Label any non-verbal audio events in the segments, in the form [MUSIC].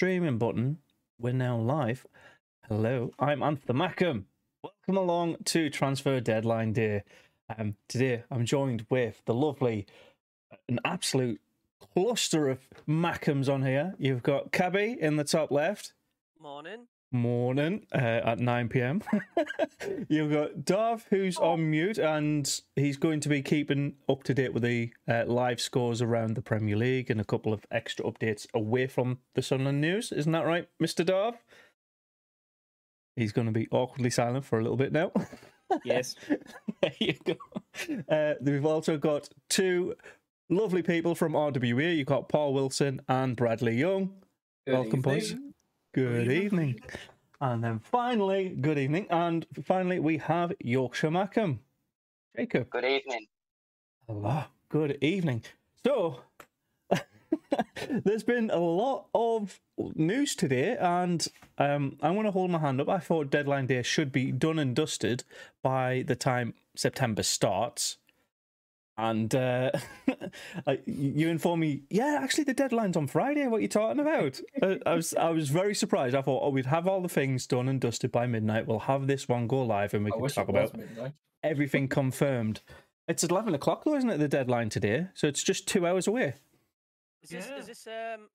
streaming button. We're now live. Hello, I'm Anthony Mackem. Welcome along to Transfer Deadline Day. Um, today I'm joined with the lovely, an absolute cluster of Mackems on here. You've got Cabby in the top left. Morning. Morning uh, at 9 pm. [LAUGHS] You've got Dov, who's on mute, and he's going to be keeping up to date with the uh, live scores around the Premier League and a couple of extra updates away from the Sunderland news. Isn't that right, Mr. Dov? He's going to be awkwardly silent for a little bit now. [LAUGHS] Yes. there you go. Uh, we've also got two lovely people from RWA. You've got Paul Wilson and Bradley Young. Good Welcome, boys. evening. Good Good evening. And then finally, good evening. And finally, we have Yorkshire Mackem. Jacob. Good evening. Hello. Good evening. So, [LAUGHS] there's been a lot of news today, and um, I want to hold my hand up. I thought deadline day should be done and dusted by the time September starts. And uh, [LAUGHS] you inform me, yeah, actually the deadline's on Friday. What are you talking about? uh, I was I was very surprised. I thought, oh, we'd have all the things done and dusted by midnight. We'll have this one go live, and we I can talk about midnight. everything [LAUGHS] confirmed. It's eleven o'clock though, isn't it? The deadline today, so it's just two hours away. Is this Yeah. is this um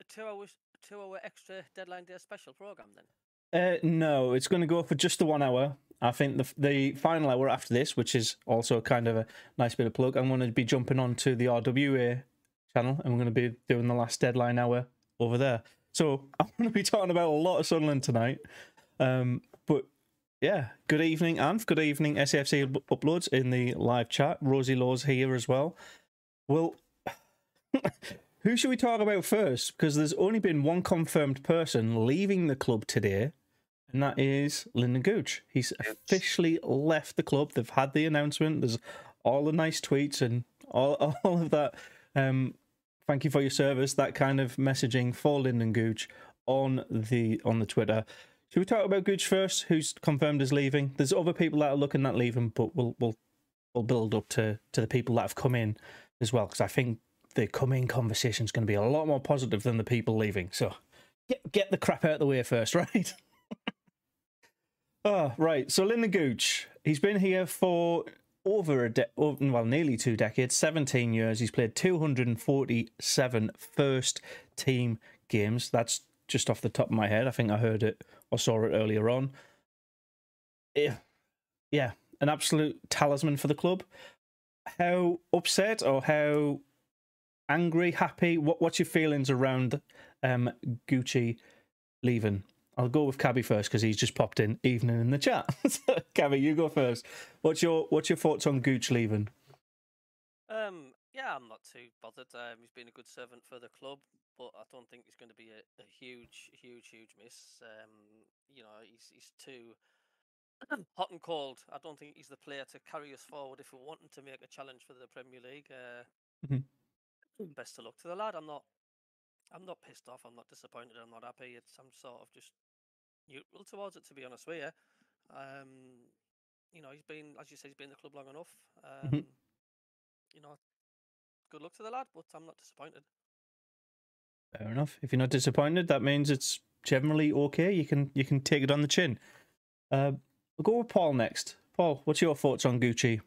a two hours two hour extra deadline day special program then? Uh, no, it's going to go for just the one hour. I think the the final hour after this, which is also kind of a nice bit of plug, I'm going to be jumping onto the RWA channel, and we're going to be doing the last deadline hour over there. So [LAUGHS] I'm going to be talking about a lot of Sunderland tonight. Um, but yeah, good evening, Anth. Good evening, SFC uploads in the live chat. Rosie Law's here as well. Well, [LAUGHS] who should we talk about first? Because there's only been one confirmed person leaving the club today, and that is Lynden Gooch. He's officially left the club. They've had the announcement. There's all the nice tweets and all, [LAUGHS] all of that. Um, thank you for your service. That kind of messaging for Lynden Gooch on the on the Twitter. Should we talk about Gooch first? Who's confirmed is leaving? There's other people that are looking at leaving, but we'll we'll we'll build up to to the people that have come in as well because I think the coming conversation is going to be a lot more positive than the people leaving. So get get the crap out of the way first, [LAUGHS] right? Oh, right. So Lynden Gooch, he's been here for over a de- well, nearly two decades, 17 years. He's played 247 first team games. That's just off the top of my head. I think I heard it or saw it earlier on. Yeah, yeah, an absolute talisman for the club. How upset or how angry, happy? What what's your feelings around um Gucci leaving? I'll go with Cabby first because he's just popped in evening in the chat. [LAUGHS] Cabby, you go first. What's your what's your thoughts on Gooch leaving? Um yeah, I'm not too bothered. Um, he's been a good servant for the club, but I don't think he's going to be a, a huge, huge, huge miss. Um, you know, he's he's too [CLEARS THROAT] hot and cold. I don't think he's the player to carry us forward if we're wanting to make a challenge for the Premier League. Uh, Mhm. [CLEARS THROAT] Best of luck to the lad. I'm not, I'm not pissed off. I'm not disappointed. I'm not happy. It's I'm sort of just neutral towards it, to be honest with you. Um, you know, he's been, as you said, he's been in the club long enough. Um, Mhm. You know, good luck to the lad, but I'm not disappointed. Fair enough. If you're not disappointed, that means it's generally okay. You can you can take it on the chin. Uh, we'll go with Paul next. Paul, what's your thoughts on Gucci?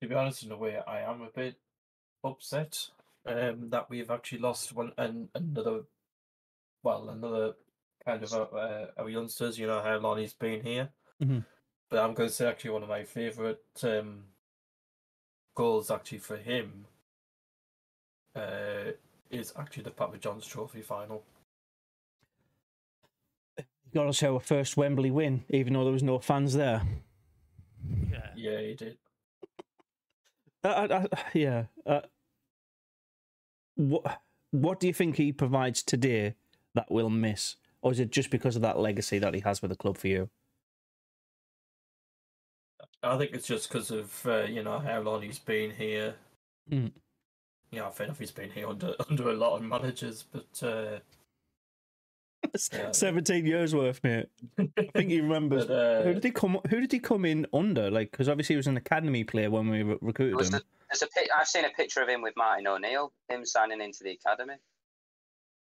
To be honest, in a way, I am a bit upset um, that we've actually lost one and another, well, another kind of uh, uh, our youngsters. You know how long he's been here, Mhm. but I'm going to say actually one of my favourite um, goals actually for him uh, is actually the Papa John's Trophy final. You got us our first Wembley win, even though there was no fans there. Yeah. Yeah, he did. Uh, I, I, yeah. Uh, what What do you think he provides today that we'll miss, or is it just because of that legacy that he has with the club for you? I think it's just because of uh, you know how long he's been here. Mm. You know, I think he's been here under [LAUGHS] under a lot of managers, but uh, [LAUGHS] Yeah. Seventeen years worth, mate. I think he [LAUGHS] remembers. but, uh, who did he come? Who did he come in under? Like, because obviously he was an academy player when we re- recruited him. the, there's a pic, I've seen a picture of him with Martin O'Neill, him signing into the academy.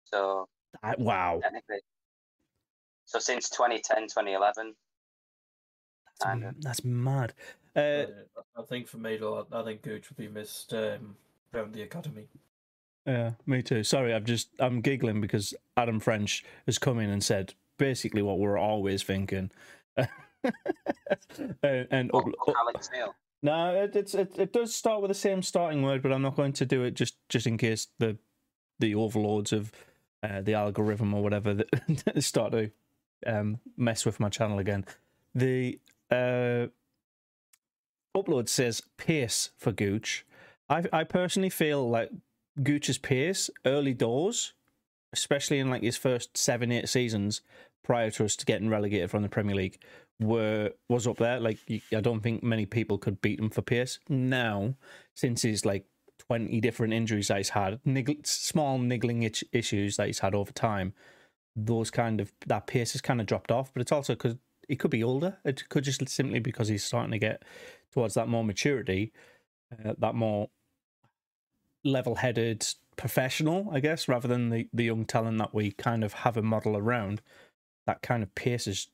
So I- wow, technically, so since 2010, 2011. that's, kind of. that's mad. Uh, Uh, I think for me, though, I think Gooch will be missed um, around the academy. Yeah, me too. Sorry, I've just I'm giggling because Adam French has come in and said basically what we're always thinking. [LAUGHS] and, and Oh, up- oh, up- Alex Neil. no, it, it's it, it does start with the same starting word, but I'm not going to do it just just in case the the overlords of uh, the algorithm or whatever [LAUGHS] that start to um, mess with my channel again. The uh, upload says pace for Gooch. I I personally feel like Gooch's pace early doors, especially in like his first seven eight seasons prior to us to getting relegated from the Premier League, were was up there. Like I don't think many people could beat him for pace. Now, since his like twenty different injuries that he's had, small niggling itch- issues that he's had over time, those kind of that pace has kind of dropped off. But it's also because he could be older. It could just simply because he's starting to get towards that more maturity, uh, that more level-headed professional, I guess, rather than the the young talent that we kind of have a model around. That kind of pace has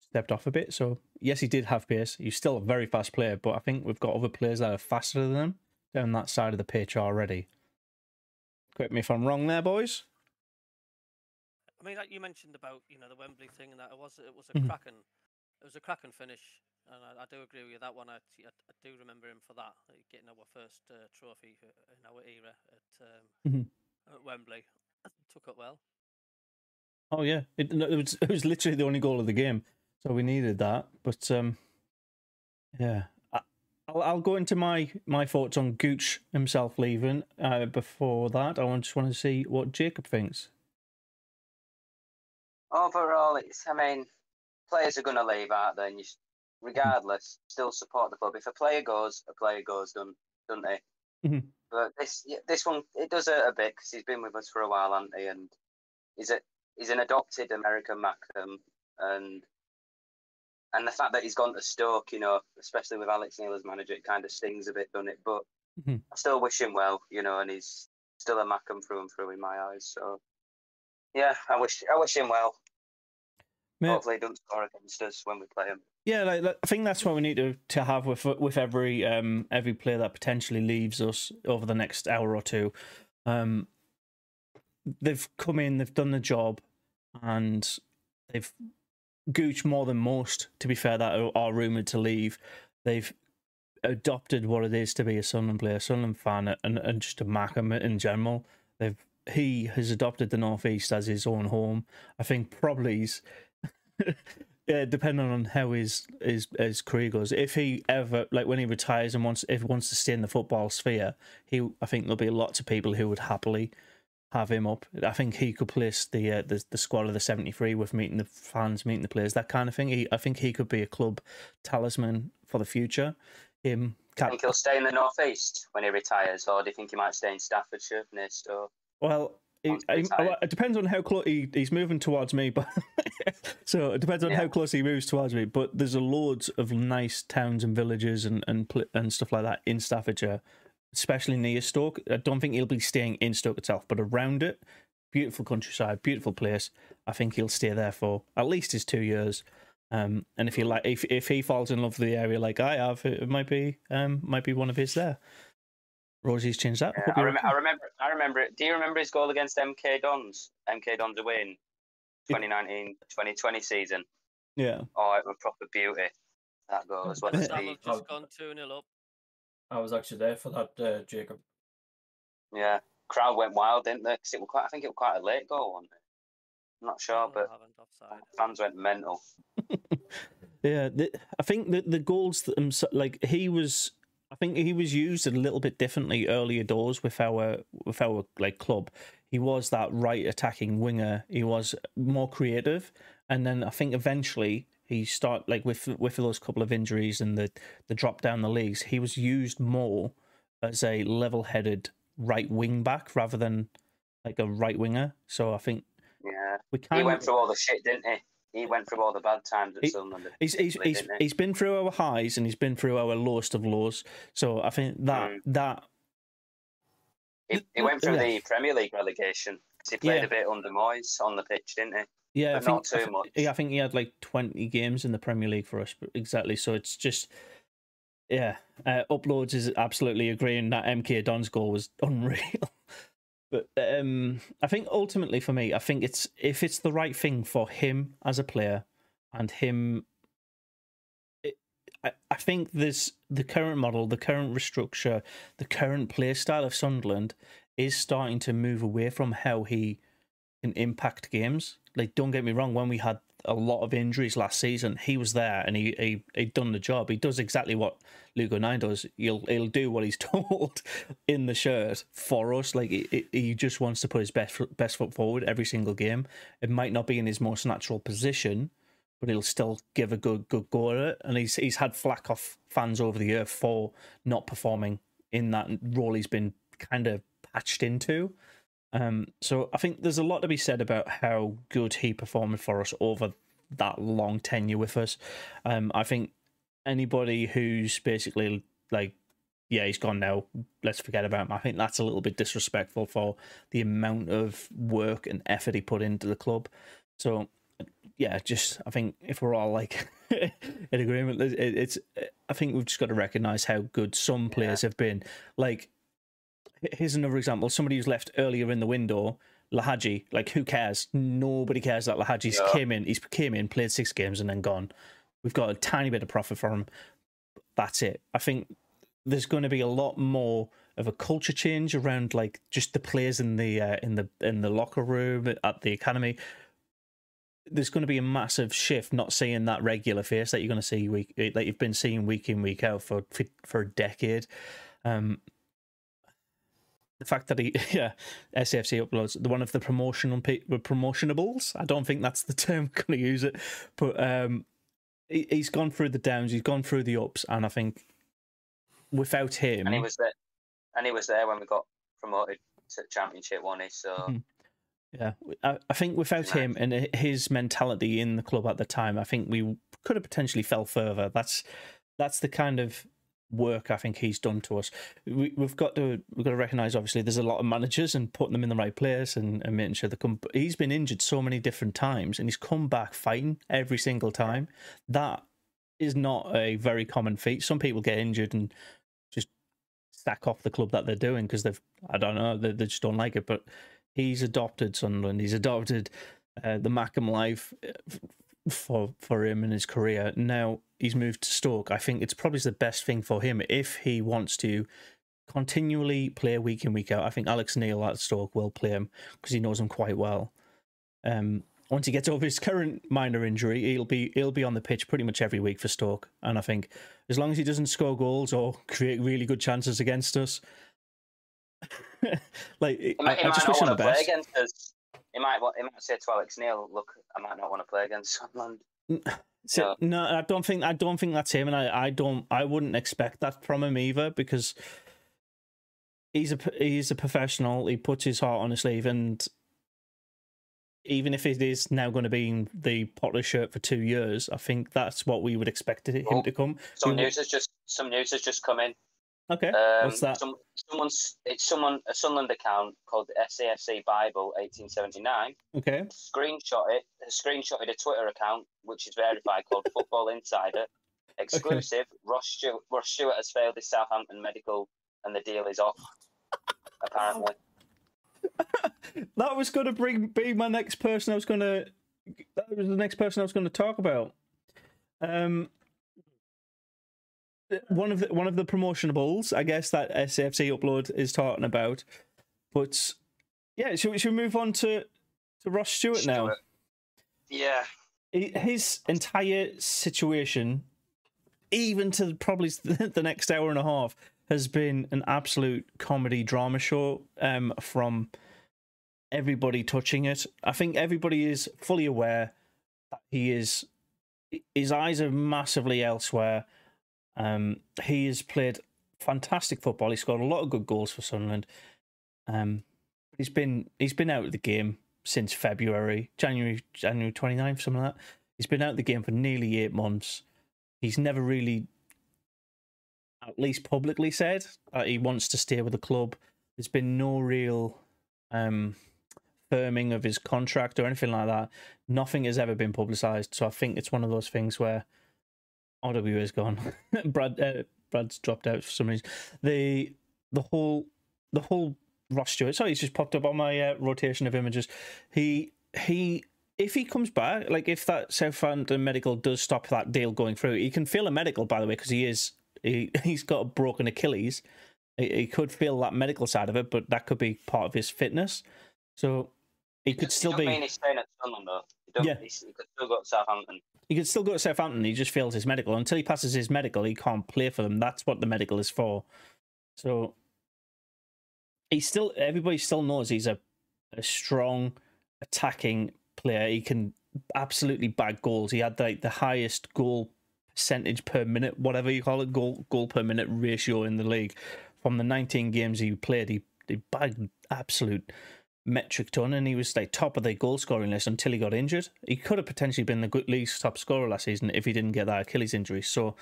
stepped off a bit. So yes, he did have pace. He's still a very fast player, but I think we've got other players that are faster than him down that side of the pitch already. Correct me if I'm wrong there, boys. I mean, like you mentioned about you know the Wembley thing, and that it was it was a Mhm. cracking, it was a cracking finish, and I, I do agree with you that one. I, I, I do remember him for that, getting our first uh, trophy uh, in our era at, um, Mhm. at Wembley. [COUGHS] Took it well. Oh yeah, it, it was [LAUGHS] it was literally the only goal of the game, so we needed that. But um, yeah, I, I'll I'll go into my my thoughts on Gooch himself leaving. Uh, before that, I just want to see what Jacob thinks. Overall, it's. I mean, players are going to leave, aren't they? And you, regardless, still support the club. If a player goes, a player goes, don't don't they? Mhm. But this this one it does hurt a bit because he's been with us for a while, hasn't he? And he's a he's an adopted American Mackem, and and the fact that he's gone to Stoke, you know, especially with Alex Neil as manager, it kind of stings a bit, doesn't it? But Mhm. I still wish him well, you know, and he's still a Mackem through and through in my eyes. So yeah, I wish I wish him well. Mate, Hopefully, he doesn't score against us when we play him. Yeah, like, like, I think that's what we need to, to have with with every um every player that potentially leaves us over the next hour or two. Um, they've come in, they've done the job, and they've Gooch more than most. To be fair, that are, are rumored to leave. They've adopted what it is to be a Sunderland player, Sunderland fan, and, and just a Mackem in general. They've he has adopted the Northeast as his own home. I think probably he's [LAUGHS] yeah, depending on how his his his career goes. If he ever like when he retires and wants if he wants to stay in the football sphere, he I think there'll be lots of people who would happily have him up. I think he could place the uh, the the squad of the seventy three with meeting the fans, meeting the players, that kind of thing. He, I think he could be a club talisman for the future. Him, I Cap- think he'll stay in the northeast when he retires, or do you think he might stay in Staffordshire near Stoke? Well, he- it depends on how close he, he's moving towards me, but [LAUGHS] so it depends on how close he moves towards me. But there's a loads of nice towns and villages and and and stuff like that in Staffordshire, especially near Stoke. I don't think he'll be staying in Stoke itself, but around it, beautiful countryside, beautiful place. I think he'll stay there for at least his two years. Um, and if he like, if if he falls in love with the area like I have, it might be um might be one of his there. Rosie's changed that. Yeah, I, you're rem- I remember. I remember it. Do you remember his goal against MK Dons? MK Dons away in 2019-2020 season. yeah. Oh, it was proper beauty. That goal as well as Sam the have just Oh. gone 2 0 up. I was actually there for that, uh, Jacob. yeah crowd went wild, didn't they? 'Cause it was quite. I think it was quite a late goal, wasn't it? I'm not sure, but I haven't offside. [LAUGHS] fans went mental. [LAUGHS] Yeah, the, I think the the goals that like he was. I think he was used a little bit differently earlier doors with our with our like club. He was that right attacking winger. He was more creative, and then I think eventually he start like with with those couple of injuries and the the drop down the leagues. He was used more as a level headed right wing back rather than like a right winger. So I think Yeah, we he kind went of through all the shit, didn't he? He went through all the bad times at He- Sunderland. He's he's he's, eh? he's been through our highs and he's been through our lowest of lows. So I think that Mm. that He, he went through Yeah. the Premier League relegation He played Yeah. a bit under Moyes on the pitch, didn't he? Yeah, I think, not too I, thi- much. yeah, I think he had like 20 games in the Premier League for us, exactly. So it's just, yeah, uh, uploads is absolutely agreeing that MK Don's goal was [LAUGHS] unreal. But um, I think ultimately for me, I think it's if it's the right thing for him as a player and him. I, I think there's the current model, the current restructure, the current play style of Sunderland is starting to move away from how he can impact games. Like, don't get me wrong, when we had a lot of injuries last season, he was there and he he he'd done the job. He does exactly what Luke O'Nien does. He'll he'll do what he's [LAUGHS] told in the shirt for us. Like he, he just wants to put his best best foot forward every single game. It might not be in his most natural position, but he'll still give a good good go at it. And he's he's had flack off fans over the year for not performing in that role he's been kind of patched into. Um, so I think there's a lot to be said about how good he performed for us over that long tenure with us. Um, I think anybody who's basically like, yeah, he's gone now. Let's forget about him. I think that's a little bit disrespectful for the amount of work and effort he put into the club. So, yeah, just I think if we're all like [LAUGHS] in agreement, it's I think we've just got to recognize how good some players have been. Like here's another example. Somebody who's left earlier in the window, Lahaji. Like, who cares? Nobody cares that Lahaji's Yeah. came in. He's came in, played six games, and then gone. We've got a tiny bit of profit from him. That's it. I think there's going to be a lot more of a culture change around like just the players in the uh, in the in the locker room at the academy. There's going to be a massive shift. Not seeing that regular face that you're going to see week that you've been seeing week in week out for for, for a decade. Um, the fact that he [LAUGHS] yeah SFC uploads the one of the promotional promotionables. I don't think that's the term I'm going to use it, but um, he, he's gone through the downs, he's gone through the ups, and I think without him, And he was there. And he was there when we got promoted to Championship, he? So Mhm. yeah, I, I think without him and his mentality in the club at the time, I think we could have potentially fell further. That's that's the kind of work I think he's done to us. We, we've got to we've got to recognise obviously there's a lot of managers and putting them in the right place and, and making sure they come. He's been injured so many different times and he's come back fighting every single time. That is not a very common feat. Some people get injured and just sack off the club that they're doing because they've I don't know they, they just don't like it. But he's adopted Sunderland. He's adopted uh, the Mackem life uh, for for him in his career. Now he's moved to Stoke. I think it's probably the best thing for him if he wants to continually play week in week out. I think Alex Neil at Stoke will play him because he knows him quite well. Um, once he gets over his current minor injury, he'll be he'll be on the pitch pretty much every week for Stoke. And I think as long as he doesn't score goals or create really good chances against us, [LAUGHS] like he I, I just wish him the best. against us. He might he might say to Alex Neil, "Look, I might not want to play against Sunderland." So, no, I don't think I don't think that's him, and I, I don't I wouldn't expect that from him either because he's a he's a professional. He puts his heart on his sleeve, and even if it is now going to be in the Potter shirt for two years, I think that's what we would expect him Oh, to come. Some We- news has just some news has just come in. Okay, Um, what's that? Some, someone's it's someone a Sunderland account called SAFC Bible 1879 Okay, screenshot it, screenshotted a Twitter account which is verified called [LAUGHS] Football Insider. Exclusive. Ross Stewart, Ross Stewart has failed his Southampton medical, and the deal is off. Apparently, [LAUGHS] that was going to bring be my next person. I was going to that was the next person I was going to talk about. Um, one of the one of the promotionables, I guess that SFC upload is talking about. But yeah, should we, should we move on to to Ross Stewart now? Yeah, He- His entire situation, even to probably [LAUGHS] the next hour and a half, has been an absolute comedy drama show. Um, from everybody touching it, I think everybody is fully aware that he is. His eyes are massively elsewhere. Um, he has played fantastic football. He scored a lot of good goals for Sunderland. Um, he's been he's been out of the game since February, January, January 29th, something like that. He's been out of the game for nearly eight months. He's never really, at least publicly, said that he wants to stay with the club. There's been no real um, firming of his contract or anything like that. Nothing has ever been publicized. So I think it's one of those things where RWA is gone. [LAUGHS] Brad uh, Brad's dropped out for some reason. The the whole the whole Ross Stewart. Sorry, he's just popped up on my uh, rotation of images. He he. If he comes back, like if that Southampton medical does stop that deal going through, he can feel a medical, by the way, because he is he [LAUGHS] he's got a broken Achilles. He, he could feel that medical side of it, but that could be part of his fitness. So he could still be. mean he's staying at Sunderland though. He, Yeah. he could still go to Southampton. He could still go to Southampton. He just fails his medical. Until he passes his medical, he can't play for them. That's what the medical is for. So he still, everybody still knows he's a, a strong attacking player. He can absolutely bag goals. He had like the highest goal percentage per minute, whatever you call it, goal goal per minute ratio in the league. From the 19 games he played, he, he bagged absolute metric ton, and he was like top of the goal scoring list until he got injured. He could have potentially been the good league's top scorer last season if he didn't get that Achilles injury. So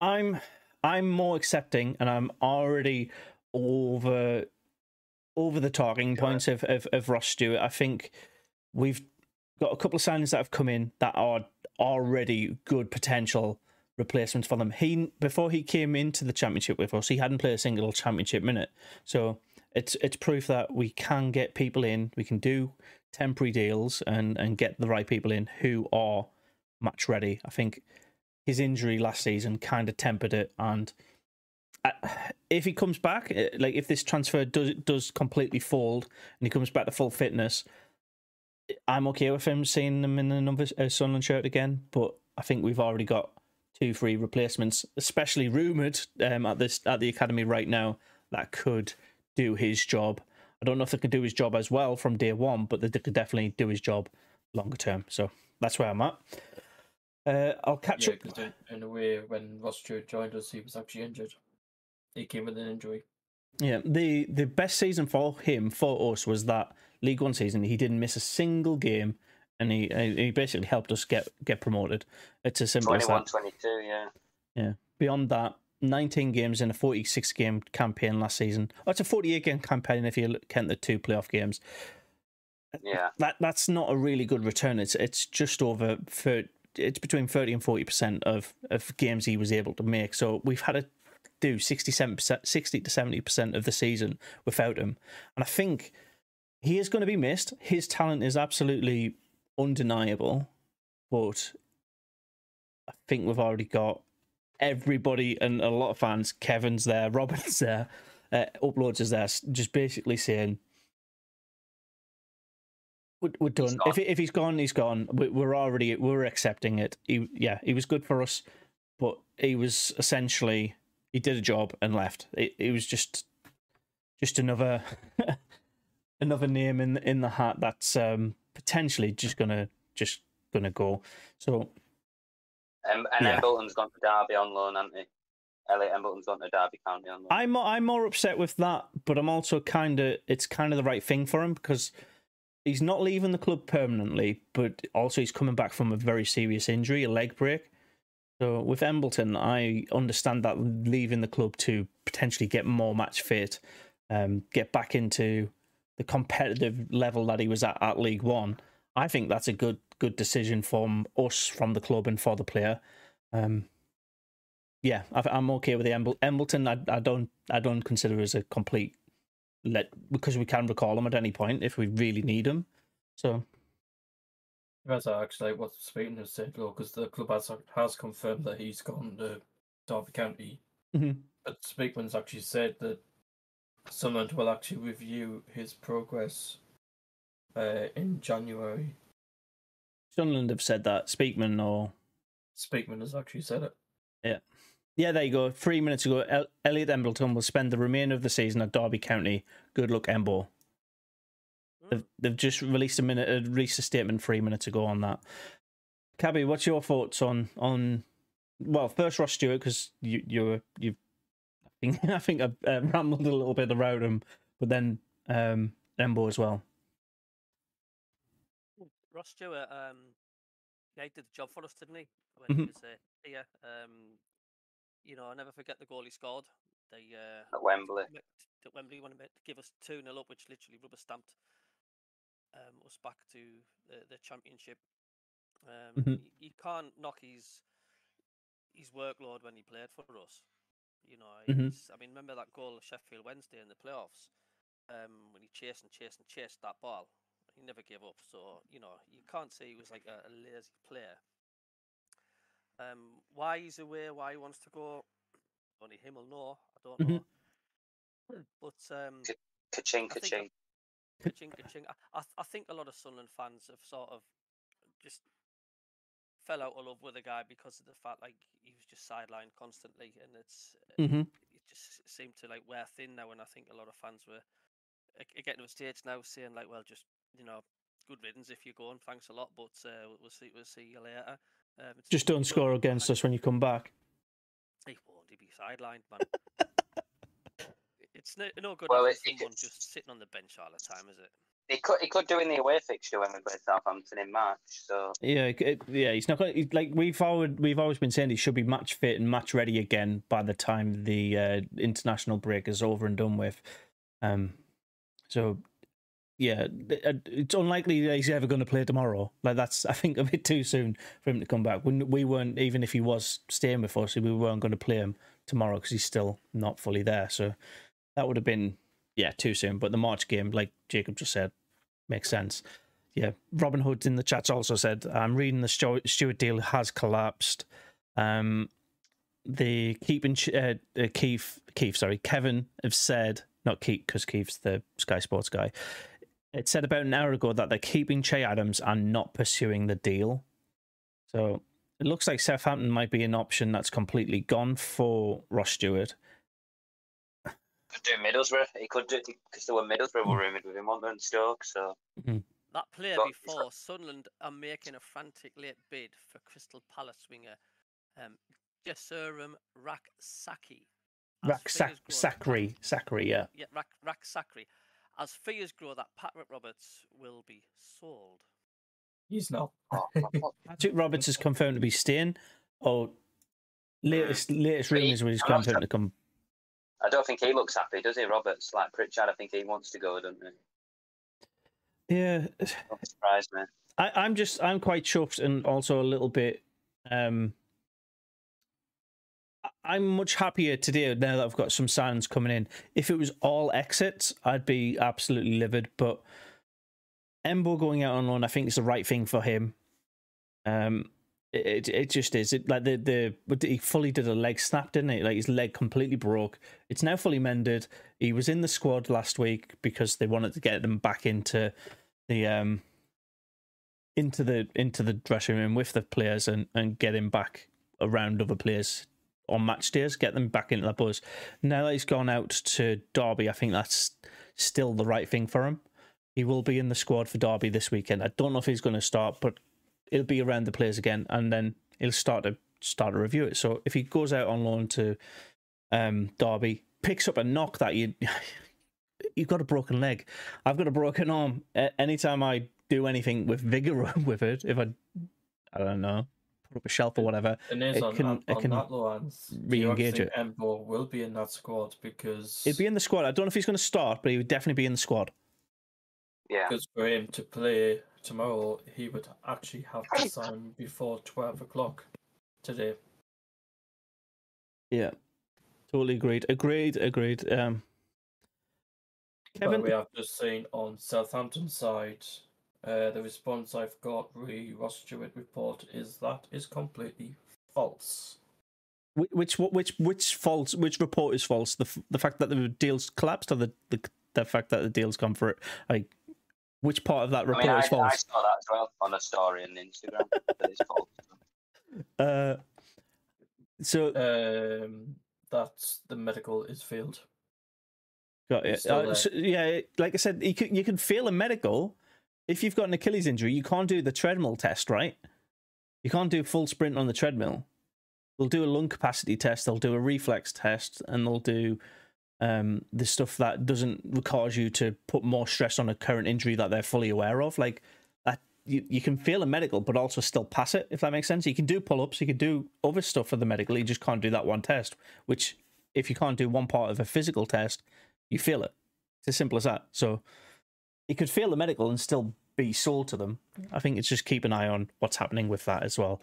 I'm I'm more accepting, and I'm already over over the talking points of, of of Ross Stewart. I think we've got a couple of signings that have come in that are already good potential replacements for them. He before he came into the championship with us, he hadn't played a single championship minute. So it's it's proof that we can get people in, we can do temporary deals and and get the right people in who are match ready. I think his injury last season kind of tempered it and uh, if he comes back, uh, like if this transfer does does completely fold and he comes back to full fitness, I'm okay with him seeing him in the numbers uh, Sunderland shirt again. But I think we've already got two free replacements, especially rumored um, at this at the academy right now that could do his job. I don't know if they could do his job as well from day one, but they could definitely do his job longer term. So that's where I'm at. Uh, I'll catch Yeah, up. in a way, when Ross Stewart joined us, he was actually injured. He came with an injury. Yeah, the the best season for him for us was that League One season. He didn't miss a single game, and he he basically helped us get get promoted. It's as simple as that. 22, yeah. Yeah. Beyond that, 19 games in a 46 game campaign last season. Oh, it's a 48 game campaign if you count the two playoff games. Yeah. That that's not a really good return. It's it's just over for it's between 30 and 40 percent of of games he was able to make. So we've had to do 67 percent, 60 to 70 percent of the season without him, and I think he is going to be missed. His talent is absolutely undeniable, but I think we've already got everybody and a lot of fans. Kevin's there, [LAUGHS] Robin's there, uh, uploads is there, just basically saying we're, we're done. If if he's gone, he's gone. We- We're already we're accepting it. He, yeah, he was good for us, but he was essentially he did a job and left. It, it was just just another [LAUGHS] another name in in the hat that's um, potentially just gonna just gonna go. So Um, and Yeah. Embleton's gone to Derby on loan, hasn't he? Elliot Embleton's gone to Derby County on loan. I'm I'm more upset with that, but I'm also kind of it's kind of the right thing for him because he's not leaving the club permanently, but also he's coming back from a very serious injury, a leg break. So with Embleton, I understand that leaving the club to potentially get more match fit, um, get back into the competitive level that he was at at League One. I think that's a good good decision from us, from the club, and for the player. Um, yeah, I, I'm okay with the Emble- Embleton. I, I don't I don't consider as a complete let because we can recall him at any point if we really need him. So That's actually what Speakman has said, though, because the club has has confirmed that he's gone to Derby County. Mhm. But Speakman's actually said that Sunderland will actually review his progress uh, in January. Sunderland have said that Speakman or Speakman has actually said it. yeah, Yeah, there you go. Three minutes ago, El- Elliot Embleton will spend the remainder of the season at Derby County. Good luck, Embo. They've, they've just released a minute, uh, released a statement three minutes ago on that. Cabby, what's your thoughts on on? Well, first Ross Stewart because you you you, I think [LAUGHS] I think I uh, rambled a little bit around him, but then um Embo as well. Ross Stewart, um, yeah, he did the job for us, didn't he? When Mhm. he was uh, here, um, you know, I never forget the goal he scored They uh, At Wembley. at Wembley when to give us two 0 up, which literally rubber stamped um, us back to the, the championship. Um, Mhm. y- you can't knock his his workload when he played for us. You know, Mhm. I mean, remember that goal of Sheffield Wednesday in the playoffs um, when he chased and chased and chased that ball. He never gave up. So you know, you can't say he was like a, a lazy player. Um, why he's away, why he wants to go, only him will know. I don't Mhm. know. But um, Ka-ching, I think ka-ching. Ka-ching, ka-ching. I, I, think a lot of Sunderland fans have sort of just fell out of love with the guy because of the fact like he was just sidelined constantly, and it's hmm it just seemed to like wear thin now. And I think a lot of fans were uh, getting to a stage now saying like, well, just you know, good riddance if you're going. Thanks a lot, but uh, we'll see. We'll see you later. Um, Just don't score against us when you come back. He won't. He'll be sidelined, man. [LAUGHS] it's no, no good Well, having it- it someone gets- just sitting on the bench all the time, is it? He could, he could do in the away fixture when we play Southampton in March. So Yeah, it- yeah, he's not going. to Like we've always we've always been saying, he should be match fit and match ready again by the time the uh, international break is over and done with. Um, so yeah, uh, it's unlikely that he's ever going to play tomorrow. Like that's I think a bit too soon for him to come back. When we weren't even if he was staying with us, we weren't going to play him tomorrow because he's still not fully there. So that would have been yeah too soon. But the March game, like Jacob just said, makes sense. Yeah, Robin Hood in the chat's also said, I'm reading the Stewart, deal has collapsed. Um, the keeping uh, uh, Keith, Keith, sorry, Kevin have said, not Keith, because Keith's the Sky Sports guy. It said about an hour ago that they're keeping Che Adams and not pursuing the deal. So it looks like Southampton might be an option that's completely gone for Ross Stewart. could do Middlesbrough. He could do because there were Middlesbrough were rumoured with him on and Stoke. So That player But- before Sunderland are making a frantic late bid for Crystal Palace winger um, Jesurun Rak-Sakyi. As Rak figures grow that Pat- Sakri, Sakri, yeah. Yeah, Rak, Raksakri. As figures grow, that Patrick Roberts will be sold. He's not. oh, [LAUGHS] Patrick Roberts is confirmed to be staying. Or latest latest rumours where he's I'm confirmed to come. I don't think he looks happy, does he, Roberts? Like Pritchard, I think he wants to go, doesn't he? Yeah, Don't surprise me. I, I'm just I'm quite chuffed and also a little bit. Um, I- I'm much happier today now that I've got some signs coming in. If it was all exits, I'd be absolutely livid. But Embo going out on loan, I think is the right thing for him. Um, it it just is. It like the the he fully did a leg snap, didn't he? Like his leg completely broke. It's now fully mended. He was in the squad last week because they wanted to get him back into the um into the into the dressing room with the players and and get him back around other players on match days, get them back into the buzz. Now that he's gone out to Derby, I think that's still the right thing for him. He will be in the squad for Derby this weekend. I don't know if he's going to start, but he'll be around the players again, and then he'll start to start to review it. So if he goes out on loan to um, Derby, picks up a knock that you [SIGHS] you've got a broken leg. I've got a broken arm. Anytime I do anything with vigor [LAUGHS] with it, if I I don't know, up a shelf or whatever, And is It on, can- on, it on can that Lawrence, re-engage actually think Embo will be in that squad because he'd be in the squad. I don't know if he's going to start, but he would definitely be in the squad. Yeah. because for him to play tomorrow, he would actually have to sign before twelve o'clock today. Yeah, totally agreed. Agreed. Agreed. Um, Kevin, But we have just seen on Southampton side, uh, the response I've got re Ross Stewart report is that is completely false. Which which which false? Which report is false? The f- the fact that the deals collapsed, or the the, the fact that the deals come for it? Like, which part of that I report mean, I, is false? I saw that as well on a story on Instagram. that it's false. [LAUGHS] Uh, so Um, that the medical is failed. got it. Uh, so, yeah, like I said, you can you can feel a medical if you've got an Achilles injury. You can't do the treadmill test, right? You can't do full sprint on the treadmill. They'll do a lung capacity test. They'll do a reflex test, and they'll do um, the stuff that doesn't cause you to put more stress on a current injury that they're fully aware of. Like that, you, you can feel a medical, but also still pass it. If that makes sense, you can do pull ups, you can do other stuff for the medical. You just can't do that one test, which if you can't do one part of a physical test, you feel it. It's as simple as that. So you could fail the medical and still be sold to them. I think it's just keep an eye on what's happening with that as well.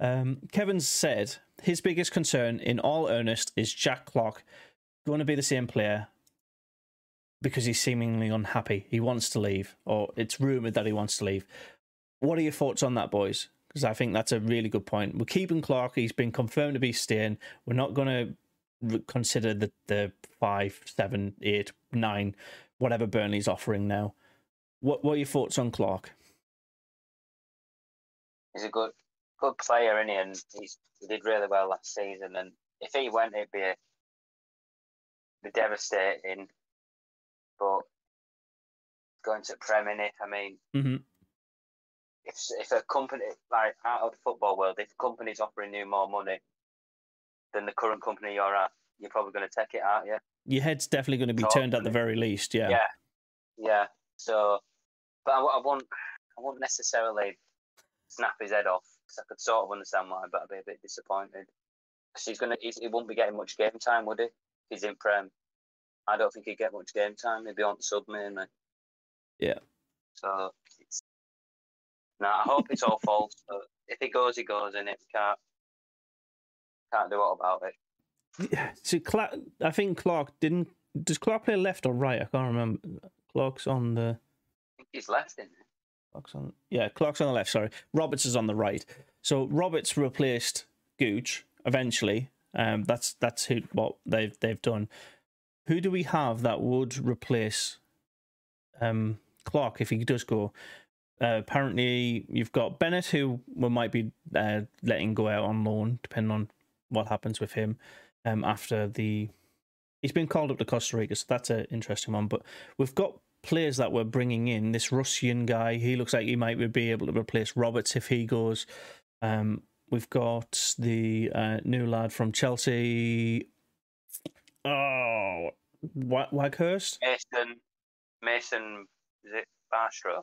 Um, Kevin said his biggest concern, in all earnest, is Jack Clarke going to be the same player because he's seemingly unhappy. He wants to leave, or it's rumored that he wants to leave. What are your thoughts on that, boys? Because I think that's a really good point. We're keeping Clarke. He's been confirmed to be staying. We're not going to consider the the five, seven, eight, nine, whatever Burnley's offering now. What What are your thoughts on Clarke? He's a good good player, isn't he? And he's, he did really well last season. And if he went, it'd be, a, be devastating. But going to Premier, I mean, mm-hmm. if if a company like out of the football world, if a company's offering you more money than the current company you're at, you're probably going to take it, aren't you? Your head's definitely going to be so, turned at the very least. Yeah. Yeah. Yeah. So, but I, I won't. I won't necessarily snap his head off because I could sort of understand why, but I'd be a bit disappointed. Because he's gonna, he's, he won't be getting much game time, would he? He's in Prem. I don't think he'd get much game time. He'd be on the sub mainly. Yeah. So, it's, no, I hope it's all [LAUGHS] false. But if he goes, he goes, and it can't can't do what about it. [SIGHS] Yeah. So Clarke, I think Clarke didn't. Does Clarke play left or right? I can't remember. Clarke's on the. he's left isn't in. Clarke's on, yeah, Clarke's on the left. Sorry, Roberts is on the right. So Roberts replaced Gooch eventually. Um, that's that's who what they've they've done. Who do we have that would replace um, Clarke if he does go? Uh, apparently, you've got Bennette, who we might be uh, letting go out on loan, depending on what happens with him um, after the. He's been called up to Costa Rica, so that's an interesting one. But we've got players that we're bringing in, this Russian guy, he looks like he might be able to replace Roberts if he goes. Um, we've got the uh, new lad from Chelsea. Oh, Waghurst? Mason, Mason, is it Barstrom?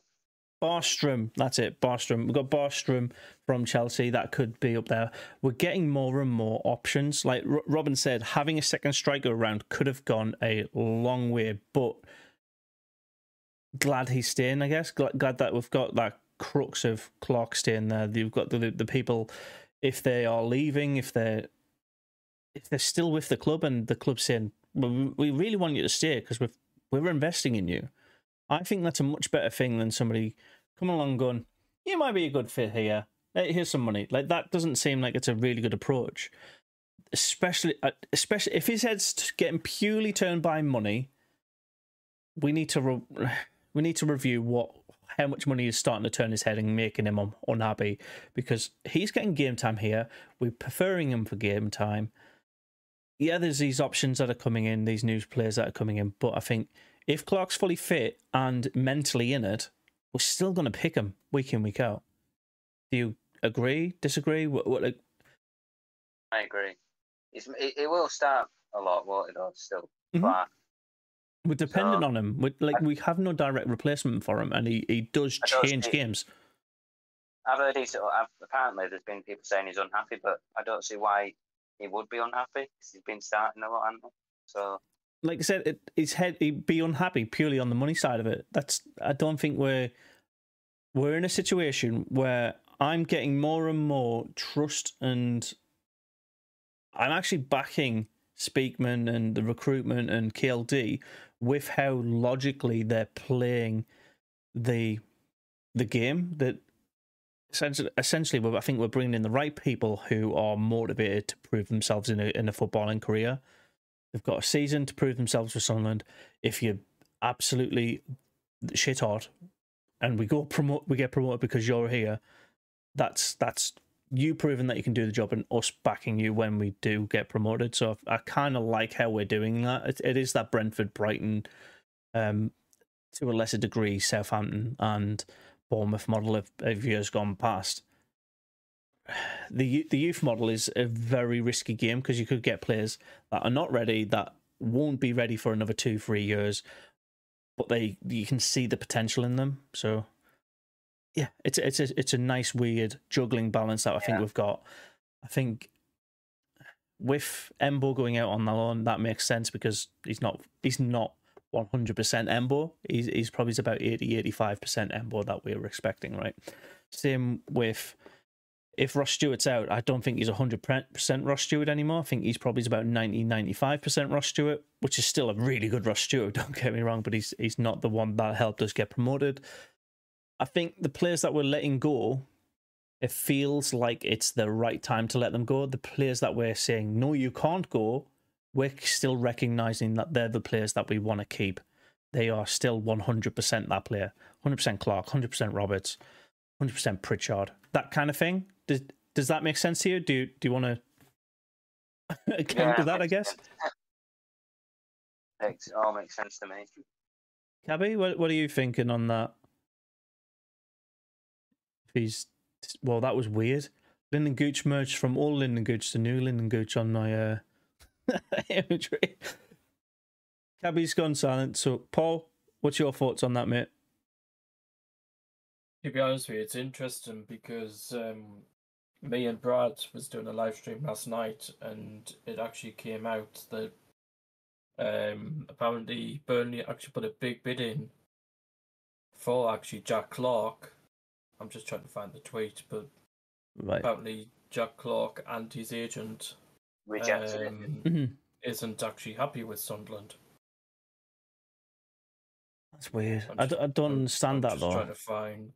Barstrom, that's it, Barstrom. We've got Barstrom from Chelsea. That could be up there. We're getting more and more options. Like R- Robin said, having a second striker around could have gone a long way, but glad he's staying. I guess glad, glad that we've got that crux of Clarke staying there. You've got the the people if they are leaving, if they're if they're still with the club and the club saying well, we really want you to stay because we're we're investing in you. I think that's a much better thing than somebody coming along going, you might be a good fit here. Here's some money. Like that doesn't seem like it's a really good approach. Especially, uh, especially if his head's getting purely turned by money. We need to re- [SIGHS] we need to review what how much money is starting to turn his head and making him unhappy because he's getting game time here. We're preferring him for game time. Yeah, there's these options that are coming in, these new players that are coming in, but I think if Clarke's fully fit and mentally in it, we're still going to pick him week in week out. Do you agree? Disagree? What? what like... I agree. It's, it, it will start a lot, won't it? Still, mm-hmm. but we're dependent so, on him. we like we have no direct replacement for him, and he, he does change games. I've heard he's I've, apparently there's been people saying he's unhappy, but I don't see why he would be unhappy because he's been starting a lot. So, like I said, it, his head he'd be unhappy purely on the money side of it. That's I don't think we're we're in a situation where I'm getting more and more trust, and I'm actually backing Speakman and the recruitment and KLD with how logically they're playing the the game that essentially, I think we're bringing in the right people who are motivated to prove themselves in a in a footballing career. They've got a season to prove themselves for Sunderland. If you're absolutely shit hot and we go promote we get promoted because you're here, that's that's you proving that you can do the job and us backing you when we do get promoted. So I, kind of like how we're doing that. It, it is that Brentford, Brighton, um, to a lesser degree, Southampton and Bournemouth model of, of years gone past. The the youth model is a very risky game because you could get players that are not ready that won't be ready for another two three years, but they you can see the potential in them. So yeah, it's it's a it's a nice weird juggling balance that I think we've got. I think with Embo going out on the loan, that makes sense because he's not he's not 100% Embo. He's, he's probably about 80 85% Embo that we were expecting, right? Same with if Ross Stewart's out, I don't think he's 100% Ross Stewart anymore. I think he's probably about 90 95% Ross Stewart, which is still a really good Ross Stewart, [LAUGHS] don't get me wrong, but he's he's not the one that helped us get promoted. I think the players that we're letting go, it feels like it's the right time to let them go. The players that we're saying, no, you can't go, we're still recognizing that they're the players that we want to keep. They are still 100% that player. 100% Clarke, 100% Roberts, 100% Pritchard, that kind of thing. Does, does that make sense to you? Do you, do you want to [LAUGHS] counter Yeah, that, I guess? sense. Makes all makes sense to me. Cabby, what, what are you thinking on that? He's well, that was weird. Lynden Gooch merged from all Lynden Gooch to new Lynden Gooch on my uh, [LAUGHS] imagery. Cabby's gone silent. So, Paul, what's your thoughts on that, mate? To be honest with you, it's interesting because um, me and Brad was doing a live stream last night, and it actually came out that um, apparently Burnley actually put a big bid in for actually Jack Clarke. I'm just trying to find the tweet, but Right. apparently Jack Clarke and his agent Rejected it. um, [LAUGHS] Mhm. isn't actually happy with Sunderland. That's weird. I'm just- d- I don't I'm- understand I'm that just though. Trying to find.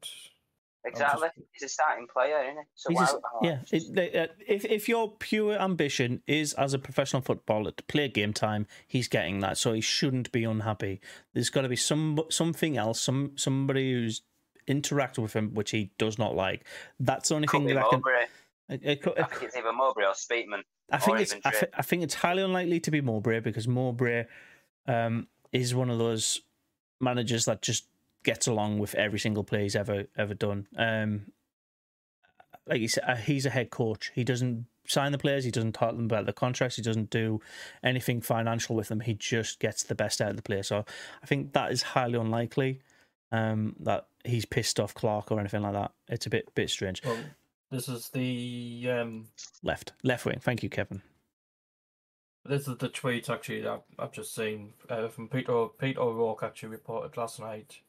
Exactly. He's a starting player, isn't he? So why? just- oh, yeah, it, uh, if if your pure ambition is as a professional footballer to play game time, he's getting that, so he shouldn't be unhappy. There's got to be some something else, some somebody who's interacted with him which he does not like. That's the only could thing that I can. It, I think it's either Mowbray or Speakman. I think it's I, thi- I think it's highly unlikely to be Mowbray because Mowbray um, is one of those managers that just gets along with every single play he's ever ever done. Um, like you said, uh, he's a head coach. He doesn't sign the players. He doesn't talk them about the contracts. He doesn't do anything financial with them. He just gets the best out of the player. So I think that is highly unlikely. Um, that he's pissed off Clarke or anything like that. It's a bit bit strange. Well, this is the um, Left left wing. Thank you, Kevin. This is the tweet actually that I've just seen uh, from Peter Pete O'Rourke actually reported last night.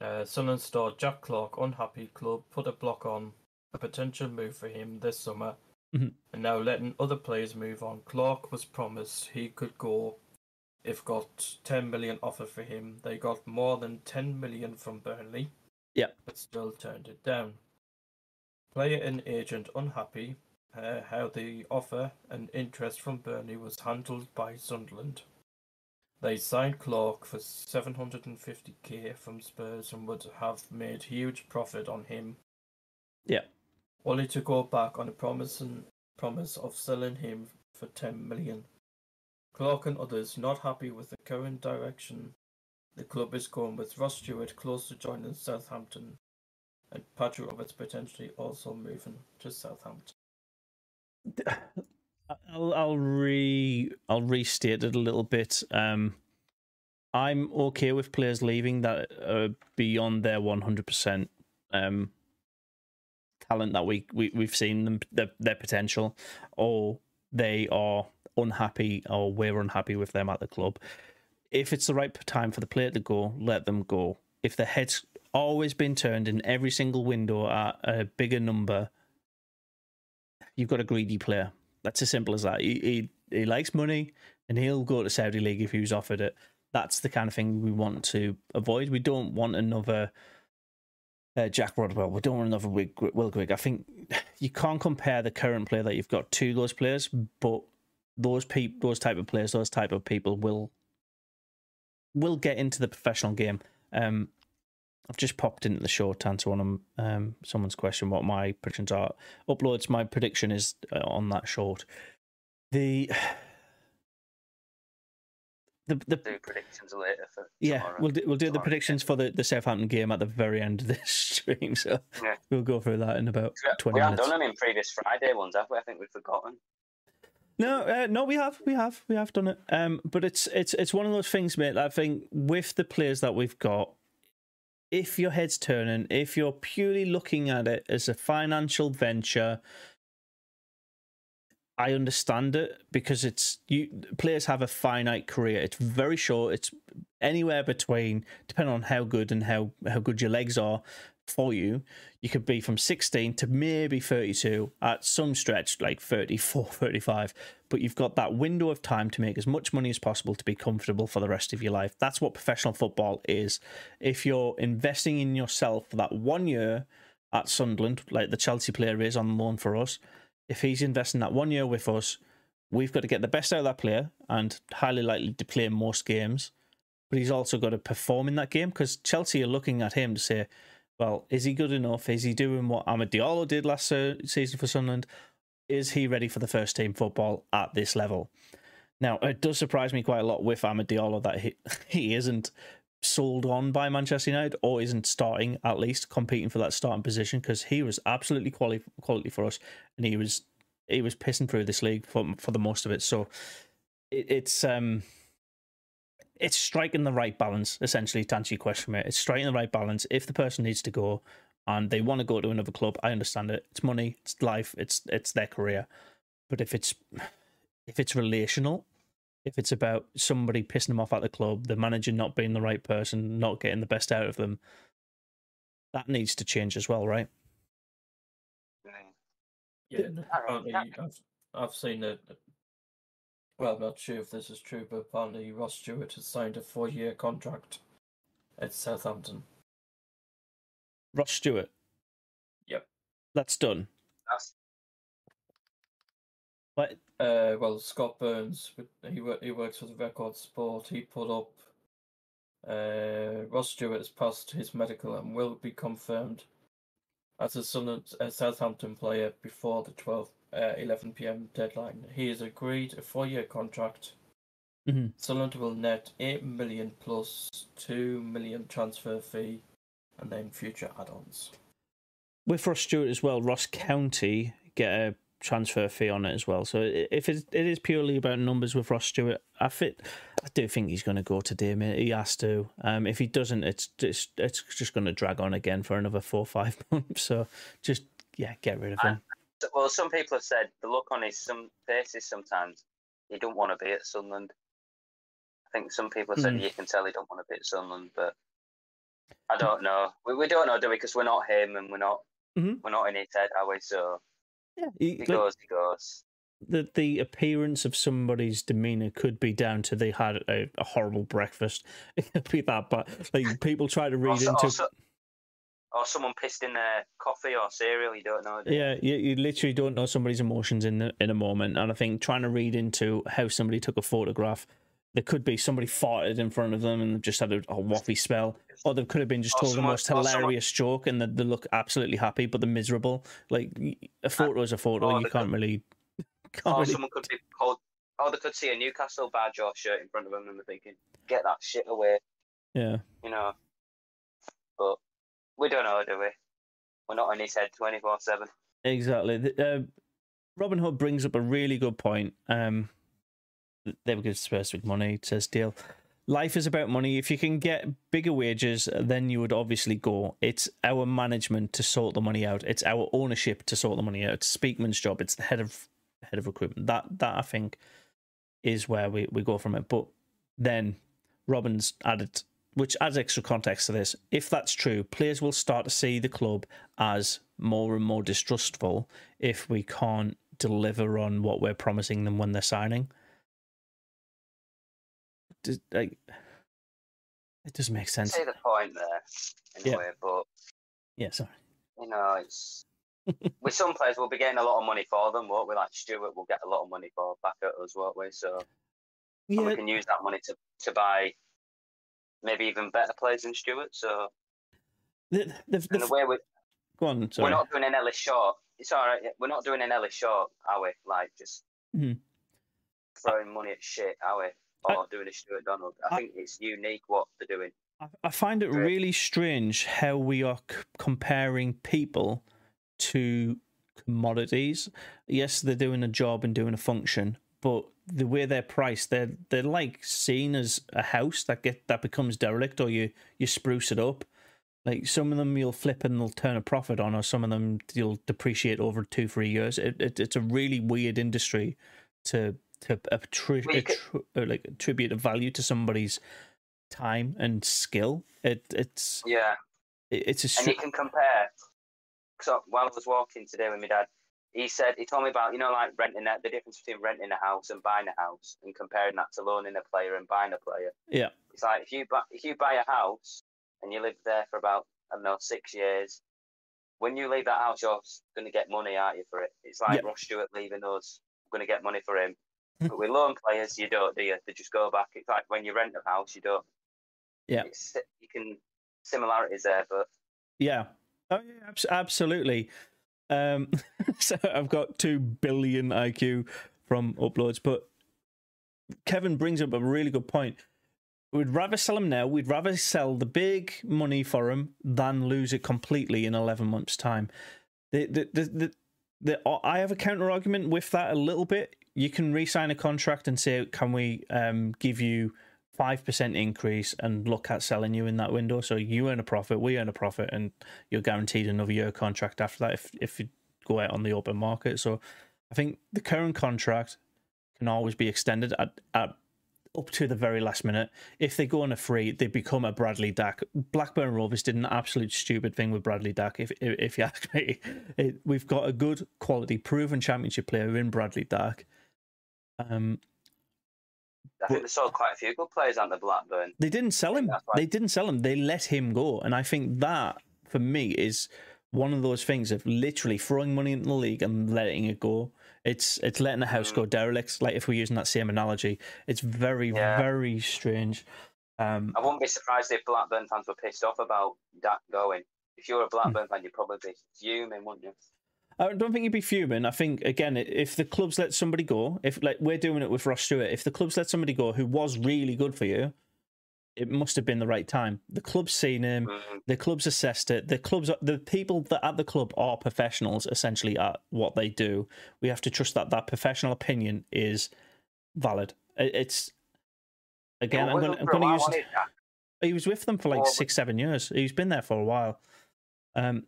Uh, Sunderland star Jack Clarke unhappy club put a block on a potential move for him this summer, Mhm. and now letting other players move on. Clarke was promised he could go if got 10 million offered for him. They got more than 10 million from Burnley. Yeah. but still turned it down. Player and agent unhappy uh, how the offer and interest from Burnley was handled by Sunderland. They signed Clarke for 750k from Spurs and would have made huge profit on him. Yeah. Only to go back on a promise and promise of selling him for 10 million. Clarke and others not happy with the current direction the club is going with Ross Stewart close to joining Southampton and Patrick Roberts potentially also moving to Southampton. [LAUGHS] I'll I'll re I'll restate it a little bit. Um, I'm okay with players leaving that are beyond their 100 percent um talent that we, we we've seen them their, their potential, or they are unhappy or we're unhappy with them at the club. If it's the right time for the player to go, let them go. If the head's always been turned in every single window at a bigger number, you've got a greedy player. That's as simple as that. He, he he likes money, and he'll go to Saudi league if he was offered it. That's the kind of thing we want to avoid. We don't want another uh, Jack Rodwell. We don't want another Will Grigg. I think [LAUGHS] you can't compare the current player that you've got to those players, but those peop- those type of players, those type of people will will get into the professional game. Um, I've just popped into the short answer on um, someone's question what my predictions are. Uploads, my prediction is uh, on that short. The [SIGHS] the the Do predictions later for yeah, tomorrow. we'll do, we'll do the predictions for the, the Southampton game at the very end of this [LAUGHS] stream. So Yeah. we'll go through that in about We- twenty we haven't minutes. done them in previous Friday ones, have we? I think we've forgotten. No, uh, no, we have, we have, we have done it. Um, but it's it's it's one of those things, mate. I think with the players that we've got, if your head's turning, if you're purely looking at it as a financial venture, I understand it because it's you players have a finite career. It's very short. It's anywhere between depending on how good and how how good your legs are for you. You could be from 16 to maybe 32 at some stretch like 34, [LAUGHS] 35, but you've got that window of time to make as much money as possible to be comfortable for the rest of your life. That's what professional football is. If you're investing in yourself for that one year at Sunderland, like the Chelsea player is on loan for us, if he's investing that one year with us, we've got to get the best out of that player and highly likely to play most games. But he's also got to perform in that game because Chelsea are looking at him to say, well, is he good enough? Is he doing what Amad Diallo did last season for Sunderland? Is he ready for the first team football at this level? Now, it does surprise me quite a lot with Amad Diallo that he, [LAUGHS] he isn't sold on by Manchester United or isn't starting at least competing for that starting position because he was absolutely quality quality for us and he was he was pissing through this league for for the most of it. So it, it's um it's striking the right balance essentially to answer your question, mate. It's striking the right balance. If the person needs to go and they want to go to another club, I understand it. It's money, it's life, it's it's their career. But if it's if it's relational if it's about somebody pissing them off at the club, the manager not being the right person, not getting the best out of them, that needs to change as well, right? Yeah, apparently I've, I've seen it. Well, I'm not sure if this is true, but apparently Ross Stewart has signed a four-year contract at Southampton. Ross Stewart. Yep, that's done. That's but uh, well, Scott Burns, he he works for the Record Sport. He put up uh, Ross Stewart has passed his medical and will be confirmed as a, Sun- a Southampton player before the 12 uh, 11 p.m. deadline. He has agreed a four-year contract. Mm-hmm. Sunderland will net eight million plus two million transfer fee, and then future add-ons. With Ross Stewart as well, Ross County get a transfer fee on it as well. So if it, it is purely about numbers with Ross Stewart, I fit. I do think he's going to go to mate. He has to. Um, if he doesn't, it's just it's just going to drag on again for another four or five [LAUGHS] months. So just yeah, get rid of him. Well, some people have said the look on his some faces sometimes he don't want to be at Sunderland. I think some people have said mm. you can tell he don't want to be at Sunderland, but I don't know. We, we don't know, do we? Because we're not him and we're not mm-hmm. we're not in his head, are we? So yeah, he, he goes, he goes. The the appearance of somebody's demeanor could be down to they had a, a horrible breakfast. [LAUGHS] It could be that, but like people try to read into. Or someone pissed in their coffee or cereal. You don't know. Do yeah, you, you literally don't know somebody's emotions in the, in a moment, and I think trying to read into how somebody took a photograph there could be somebody farted in front of them and just had a, a waffy spell, or there could have been just told the most hilarious joke and they, they look absolutely happy but they're miserable. Like a uh, photo is a photo, you can't really. [LAUGHS] Can't or really... someone could be called. Oh, they could see a Newcastle badge or shirt in front of them and they're thinking, "Get that shit away." Yeah. You know. But we don't know, do we? We're not on his head twenty four seven. Exactly. Uh, Robin Hood brings up a really good point. Um, they were good Spurs with money, says Deal. Life is about money. If you can get bigger wages, then you would obviously go. It's our management to sort the money out. It's our ownership to sort the money out. It's Speakman's job. It's the head of head of recruitment. That that I think is where we, we go from it. But then Robin's added, which adds extra context to this. If that's true, players will start to see the club as more and more distrustful if we can't deliver on what we're promising them when they're signing does, like it doesn't make sense. I see the point there, in yeah. a way, but yeah, sorry. You know, it's [LAUGHS] with some players we'll be getting a lot of money for them, won't we? Like Stewart, we'll get a lot of money for back at us, won't we? So yeah. we can use that money to to buy maybe even better players than Stewart. So the the, the, the way we go on, sorry. we're not doing an Ellis Short. It's all right. We're not doing an Ellis Short, are we? Like just mm-hmm. throwing money at shit, are we? or I, doing a Stuart Donald. I, I, think it's unique what they're doing. I find it really strange how we are c- comparing people to commodities. Yes, they're doing a job and doing a function, but the way they're priced, they're they're like seen as a house that get that becomes derelict, or you you spruce it up. Like some of them you'll flip and they'll turn a profit on, or some of them you'll depreciate over two, three years. It, it it's a really weird industry to to attri- Well, you could- attri- uh, like attribute a value to somebody's time and skill. It it's Yeah, it- it's a and you can compare. So while I was walking today with my dad, he said he told me about you know like renting a, the difference between renting a house and buying a house, and comparing that to loaning a player and buying a player. yeah It's like if you buy if you buy a house and you live there for about I don't know six years, when you leave that house, you're going to get money, aren't you, for it? It's like Yep. Ross Stewart leaving us, we're going to get money for him. [LAUGHS] but with loan players, you don't, do you? They just go back. It's like when you rent a house, you don't. Yeah. It's, you can similarities there, but Yeah. Oh yeah, absolutely. Um, [LAUGHS] so I've got two billion IQ from uploads, but Kevin brings up a really good point. We'd rather sell him now. We'd rather sell the big money for him than lose it completely in eleven months' time. The the the, the, the I have a counter argument with that a little bit. You can re-sign a contract and say, "Can we um, give you five percent increase and look at selling you in that window. So you earn a profit, we earn a profit, and you're guaranteed another year contract after that if if you go out on the open market. So I think the current contract can always be extended at, at up to the very last minute. If they go on a free, they become a Bradley Dack. Blackburn Rovers did an absolute stupid thing with Bradley Dack. If if, if you ask me, [LAUGHS] it, we've got a good quality, proven championship player in Bradley Dack. Um, I think they sold quite a few good players on the Blackburn. They didn't sell him. They didn't sell him. They let him go. And I think that, for me, is one of those things of literally throwing money into the league and letting it go. It's it's letting the house go derelict. Like if we're using that same analogy, it's very Yeah. very strange. Um, I wouldn't be surprised if Blackburn fans were pissed off about that going. If you're a Blackburn fan, you'd probably be fuming, wouldn't you? I don't think you'd be fuming. I think again, if the clubs let somebody go, if like we're doing it with Ross Stewart, if the clubs let somebody go who was really good for you, it must have been the right time. The club's seen him. Mm, the club's assessed it. The clubs, the people that at the club are professionals essentially at what they do. We have to trust that that professional opinion is valid. It's again, I'm going. I'm going to use. He was with them for like Well, six, seven years. He's been there for a while. Um,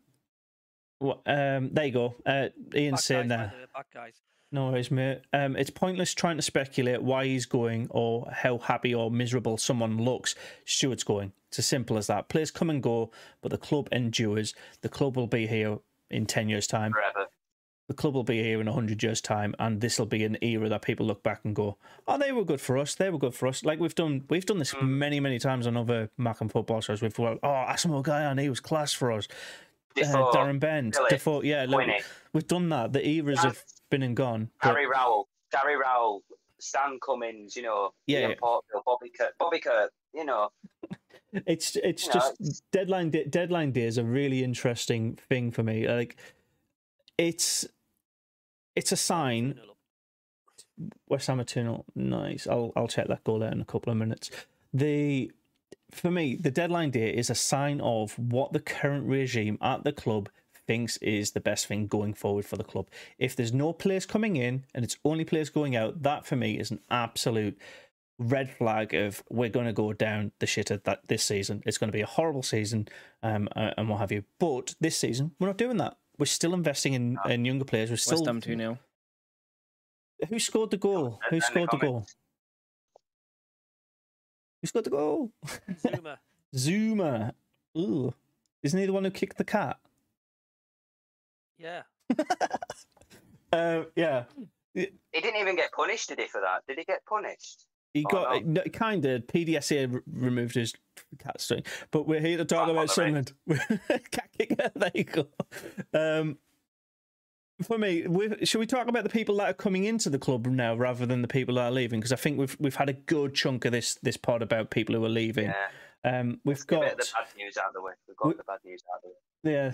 what? Um, there you go. Uh, Ian's Bad saying guys, there. bad guys. No worries, mate. Um, it's pointless trying to speculate why he's going or how happy or miserable someone looks. Stewart's going. It's as simple as that. Players come and go, but the club endures. The club will be here in 10 years' time. Forever. The club will be here in 100 years' time, and this will be an era that people look back and go, oh, they were good for us. They were good for us. Like we've done we've done this many, many times on other Mackem football shows. We've gone, oh, Asamoah and he was class for us. Uh, Darren Bent, Phillips, Defoe, yeah, look, we've done that. The eras Yeah. have been and gone. but- Gary Rowell, Gary Rowell, Stan Cummins, you know, Yeah, Ian yeah. Porterfield, Bobby Kurt, Bobby Kurt, you know, [LAUGHS] It's it's You know, just deadline day, deadline day is a really interesting thing for me. Like it's it's a sign. West Ham are 2 Nice. I'll I'll check that goal out in a couple of minutes. The for me, the deadline day is a sign of what the current regime at the club thinks is the best thing going forward for the club. If there's no players coming in and it's only players going out, that for me is an absolute red flag of we're going to go down the shitter that this season. It's going to be a horrible season, um, uh, and what have you. But this season, we're not doing that. We're still investing in, in younger players. We're still West Ham 2 0. who scored the goal? Who And the scored the goal? Comments. Who scored the goal? Zouma. [LAUGHS] Zouma. Ooh. Isn't he the one who kicked the cat? Yeah. Uh, [LAUGHS] yeah. He didn't even get punished, did he, for that? Did he get punished? He Oh, got no, kind of PDSA re- removed his cat string, but we're here to talk Oh, about the ring. Sunderland. [LAUGHS] cat kicker, there you go. Um, for me, should we talk about the people that are coming into the club now rather than the people that are leaving? Because I think we've we've had a good chunk of this this pod about people who are leaving. Yeah. Um, we've Get got the bad news out of the way. We've got We- the bad news out of the way. Yeah,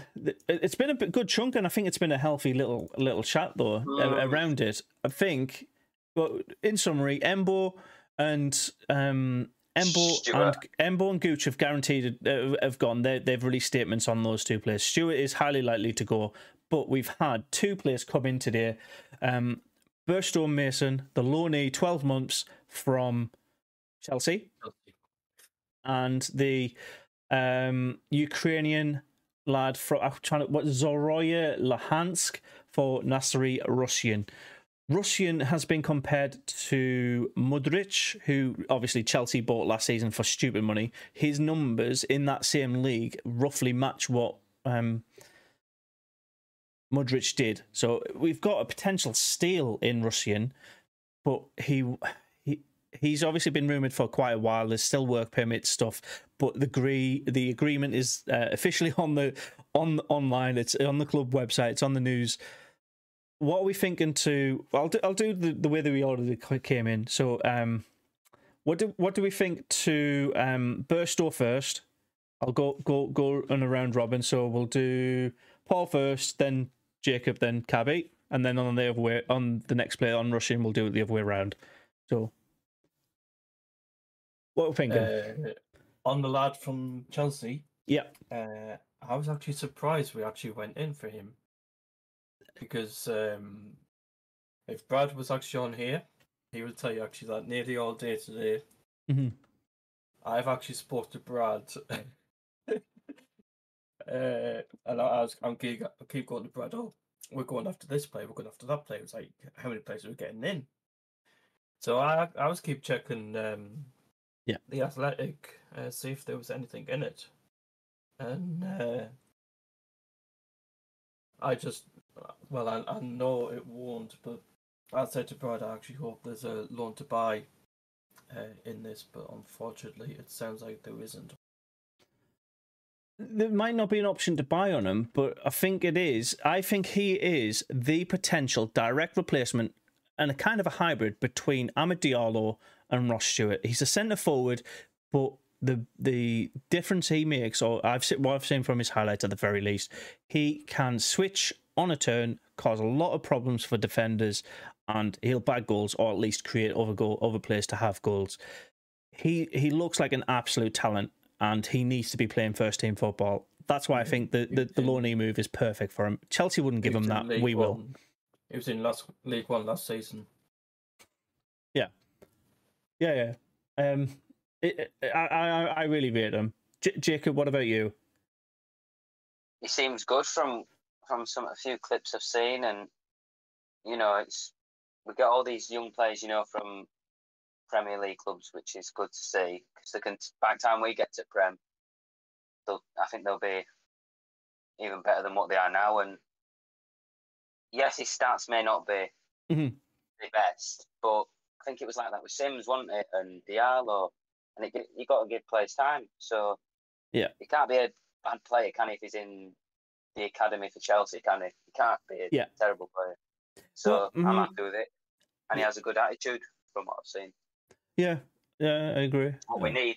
it's been a good chunk, and I think it's been a healthy little little chat though Mm. around it. I think, well, in summary, Embo and um, Embo Stewart. and Embo and Gooch have guaranteed uh, have gone. They they've released statements on those two players. Stewart is highly likely to go, but we've had two players come in today. Um, Burstow Mason, the loanee, twelve months from Chelsea, and the Um, Ukrainian lad from I'm trying to what Zorya Luhansk for Nazariy Rusyn. Rusyn has been compared to Mudryk, who obviously Chelsea bought last season for stupid money. His numbers in that same league roughly match what um, Mudryk did. So we've got a potential steal in Rusyn, but he he he's obviously been rumored for quite a while. There's still work permit stuff, but the agree the agreement is uh, officially [LAUGHS] on the on online. It's on the club website. It's on the news. What are we thinking to? I'll do, I'll do the, the way that we it came in. So um, what do what do we think to um Burstow first? I'll go go go on a round robin. So we'll do Paul first, then Jacob, then Cabby, and then on the other way on the next player on Rusyn, we'll do it the other way around. So, what are we thinking? Uh, on the lad from Chelsea, yeah, uh, I was actually surprised we actually went in for him because um, if Brad was actually on here, he would tell you actually that nearly all day today, Mhm. I've actually spoke to Brad. Uh, and I, I was, I'm keep, I keep going to Brad. Oh, we're going after this player. We're going after that player. It's like how many players are we getting in? So I, I was keep checking. Um, Yeah. The athletic, uh, see if there was anything in it, and uh, I just, well, I, I know it won't, but I said to Brad, I actually hope there's a loan to buy uh, in this, but unfortunately, it sounds like there isn't. There might not be an option to buy on him, but I think it is. I think he is the potential direct replacement and a kind of a hybrid between Amad Diallo and Ross Stewart. He's a centre forward, but the the difference he makes, or I've seen what I've seen from his highlights at the very least, he can switch on a turn, cause a lot of problems for defenders, and he'll bag goals or at least create other goal other players to have goals. He he looks like an absolute talent, and he needs to be playing first team football. That's why I think the the, the Loney move is perfect for him. Chelsea wouldn't give him that. League We will. One. He was in last League One last season. Yeah. Yeah, yeah. Um, it, it- I, I, I really rate him. J- Jacob, what about you? he seems good from from some a few clips I've seen, and you know, it's we get all these young players, you know, from Premier League clubs, which is good to see because they can. By the time we get to Prem, they'll I think they'll be even better than what they are now. And yes, his stats may not be Mhm. the best, but I think it was like that with Sims, wasn't it, and Diallo, and it, you got to give players time. So Yeah. he can't be a bad player, can he? If he's in the academy for Chelsea, can he? He can't be a Yeah. terrible player. So Well, I'm mhm. happy with it, and he has a good attitude from what I've seen. Yeah, yeah, I agree. What we need.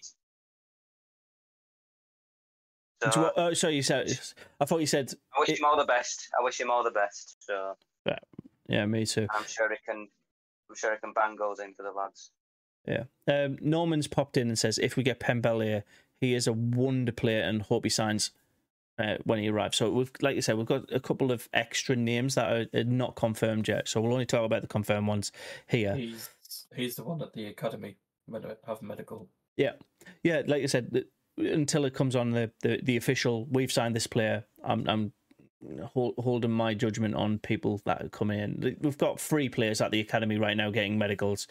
Do So you- uh, so you said, I thought you said, I wish it- him all the best. I wish him all the best. So yeah, yeah, me too. I'm sure he can. I'm sure he can bang goals in for the lads. Yeah. Um, Norman's popped in and says if we get Pembele, he is a wonder player and hope he signs uh, when he arrives. So we've, like you said, we've got a couple of extra names that are, are not confirmed yet. So we'll only talk about the confirmed ones here. He's he's the one at the academy. Med- have medical. Yeah, yeah. like I said, until it comes on the, the, the official, we've signed this player. I'm I'm hol- holding my judgment on people that are coming in. We've got three players at the academy right now getting medicals.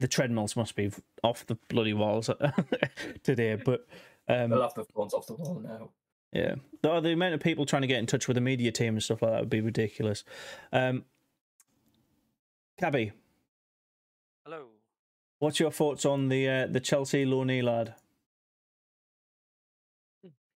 The treadmills must be off the bloody walls [LAUGHS] today, but um, They'll have the phones off the wall now. yeah, the, the amount of people trying to get in touch with the media team and stuff like that would be ridiculous. Um, Cabby, Hello. what's your thoughts on the uh, the Chelsea loanee lad?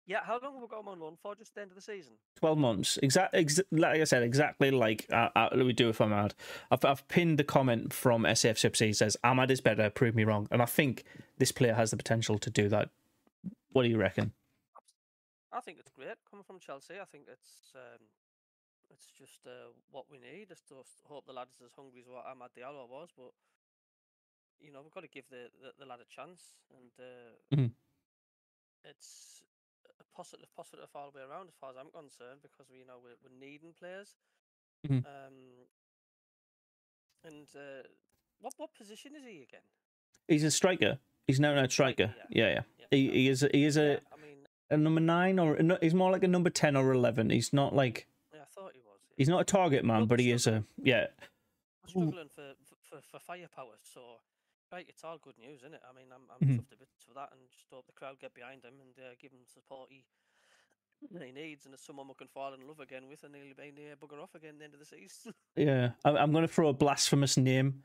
Yeah, how long have we got him on loan for? Just the end of the season? 12 months. Exact, ex- like I said, exactly like uh, uh, we do with Amad. I've, I've pinned the comment from SF Sipsy says, Amad is better, prove me wrong. And I think this player has the potential to do that. What do you reckon? I think it's great coming from Chelsea. I think it's um, it's just uh, what we need. Just hope the lad is as hungry as what Amad Diallo was, but you know we've got to give the, the, the lad a chance, and uh, Mhm. it's a positive positive all the way around as far as I'm concerned because we you know we're, we're needing players. Mhm. Um, and uh, what what position is he again? He's a striker. He's now a striker. yeah. Yeah, yeah. Yeah, He, he is. A, he is a. Yeah, I mean, a number nine or he's more like a number ten or eleven. He's not like Yeah, I thought he was. he's not a target man, but he is a yeah. struggling for, for for firepower. So, right, it's all good news, isn't it? I mean, I'm I'm Mhm. chuffed a bit for that, and just hope the crowd get behind him and uh, give him the support he he needs, and it's someone we can fall in love again with, and he'll be near bugger off again at the end of the season. [LAUGHS] Yeah, I'm going to throw a blasphemous name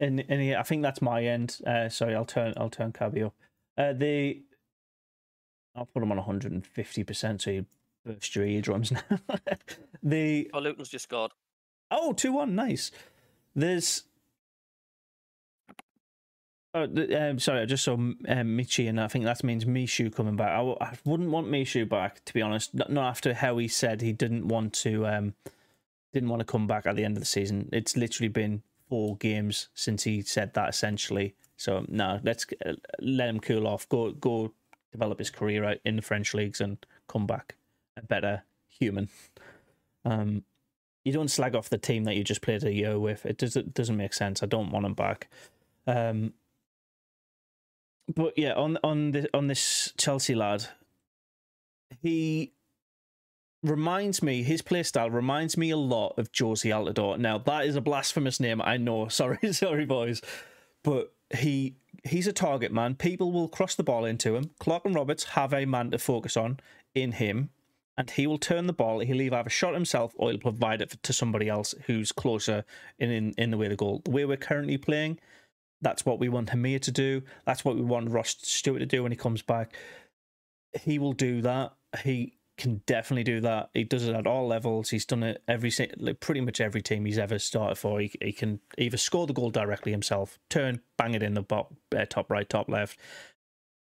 in in here. I think that's my end. Uh, sorry, I'll turn I'll turn Cabby up. Uh, the I'll put him on 150 percent so you burst your eardrums now. [LAUGHS] the oh, Luton's just scored. oh two one nice. There's Oh, um, sorry, I just saw um, Michi, and I think that means Michut coming back. I, w- I wouldn't want Michut back, to be honest. Not, not after how he said he didn't want to, um, didn't want to come back at the end of the season. It's literally been four games since he said that, essentially. So no, let's uh, let him cool off. Go, go, develop his career out in the French leagues and come back a better human. Um, you don't slag off the team that you just played a year with. It doesn't doesn't make sense. I don't want him back. Um, but yeah, on on the on this Chelsea lad, he reminds me his playstyle reminds me a lot of Jozy Altidore. Now that is a blasphemous name, I know. [LAUGHS] Sorry, sorry, boys, but he he's a target man. People will cross the ball into him. Clarke and Roberts have a man to focus on in him, and he will turn the ball. He'll either have a shot himself or he'll provide it to somebody else who's closer in in, in the way to goal. The way we're currently playing, that's what we want Hamir to do. That's what we want Ross Stewart to do when he comes back. He will do that. He can definitely do that. He does it at all levels. He's done it every like pretty much every team he's ever started for. He, he can either score the goal directly himself, turn, bang it in the bot, uh, top right, top left,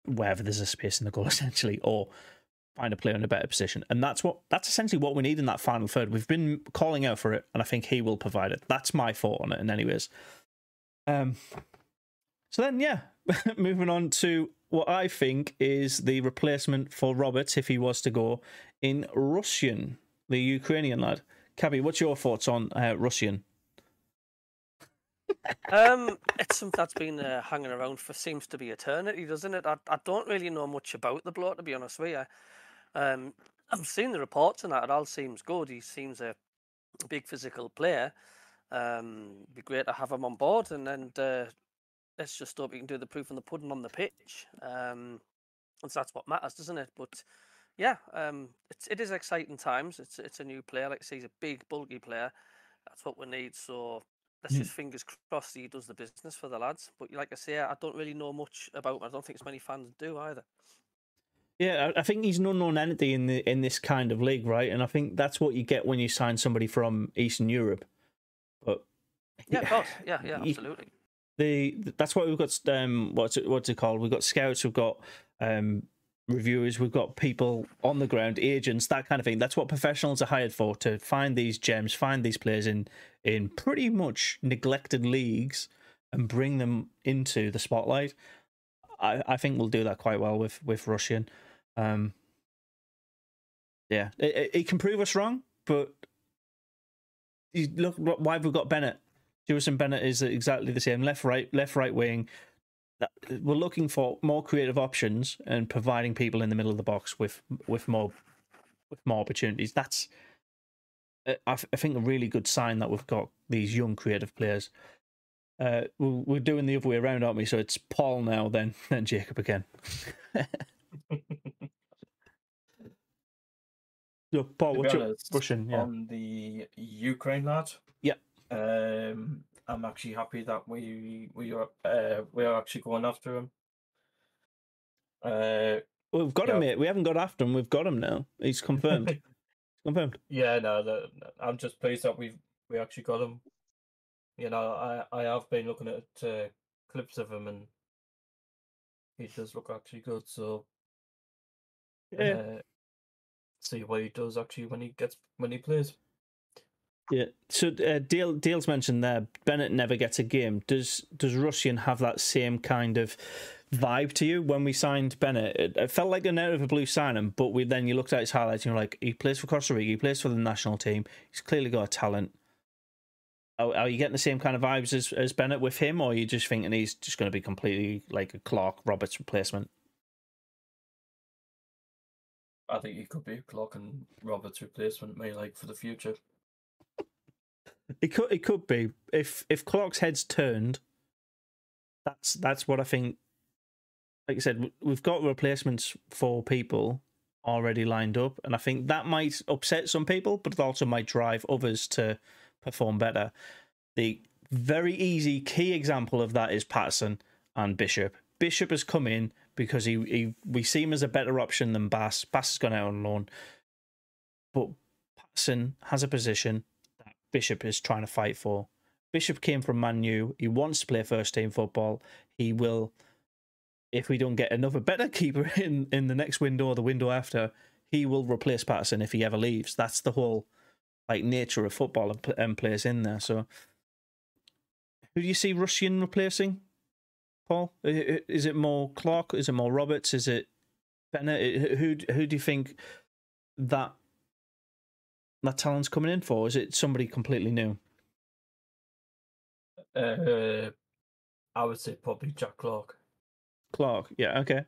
wherever there's a space in the goal [LAUGHS] essentially, or find a player in a better position. And that's what that's essentially what we need in that final third. We've been calling out for it, and I think he will provide it. That's my thought on it. And anyways, um, so then yeah, [LAUGHS] moving on to what I think is the replacement for Roberts if he was to go in Rusyn, the Ukrainian lad. Cabby, what's your thoughts on uh, Rusyn? Um, it's something that's been uh, hanging around for seems to be eternity, doesn't it? I, I don't really know much about the bloke to be honest with you. Um, I've seen the reports and that it all seems good. He seems a big physical player. Um, be great to have him on board, and then uh, let's just hope he can do the proof in the pudding on the pitch. Um, and so that's what matters, doesn't it? But yeah, um, it's it is exciting times. It's it's a new player. Like I say, he's a big, bulky player. That's what we need. So let's Mm. just fingers crossed he does the business for the lads. But like I say, I don't really know much about him. I don't think as many fans do either. Yeah, I I think he's an unknown entity in the in this kind of league, right? And I think that's what you get when you sign somebody from Eastern Europe. But Yeah, of course. Yeah, yeah, [LAUGHS] absolutely. The that's what we've got. Um, what's it what's it called? We've got scouts, we've got um reviewers, we've got people on the ground, agents, that kind of thing. That's what professionals are hired for to find these gems, find these players in in pretty much neglected leagues, and bring them into the spotlight. I I think we'll do that quite well with with Rusyn. Um, yeah, it, it, it can prove us wrong, but you look why have we got Bennette? Jewison Bennette is exactly the same. Left, right, left, right wing. We're looking for more creative options and providing people in the middle of the box with with more with more opportunities. That's uh, I I think a really good sign that we've got these young creative players. Uh, we're doing the other way around, aren't we? So it's Paul now, then [LAUGHS] then Jacob again. [LAUGHS] so Paul, what's your honest, Rusyn? Yeah. on the Ukraine lad. Yep. Um, I'm actually happy that we we are uh, we are actually going after him. Uh, we've got him, yeah. mate. We haven't got after him. We've got him now. He's confirmed. [LAUGHS] confirmed. yeah, no, the, I'm just pleased that we've we actually got him. You know, I I have been looking at uh, clips of him and he does look actually good. So Yeah. uh, see what he does actually when he gets when he plays. Yeah. So uh, Dale Dale's mentioned there. Bennette never gets a game. Does Does Rusyn have that same kind of vibe to you? When we signed Bennette, it, it felt like an out of a blue signing, but we then you looked at his highlights and you're like, he plays for Costa Rica, he plays for the national team. He's clearly got a talent. Are, are you getting the same kind of vibes as, as Bennette with him, or are you just thinking he's just going to be completely like a Clarke Roberts replacement? I think he could be Clarke and Roberts' replacement, maybe like for the future. It could it could be if if Clarke's head's turned. That's that's what I think. Like I said, we've got replacements for people already lined up, and I think that might upset some people, but it also might drive others to perform better. The very easy key example of that is Patterson and Bishop. Bishop has come in because he, he we see him as a better option than Bass. Bass has gone out on loan, but Patterson has a position Bishop is trying to fight for. Bishop came from Man U. He wants to play first team football. He will, if we don't get another better [LAUGHS] keeper in, in the next window or the window after, he will replace Patterson if he ever leaves. That's the whole like nature of football and, and plays in there. So, who do you see Rusyn replacing? Paul, is it more Clark? Is it more Roberts? Is it Bennette? Who who do you think that that talent's coming in for? Is it somebody completely new? Uh, I would say probably Jack Clarke. Clarke, yeah, okay.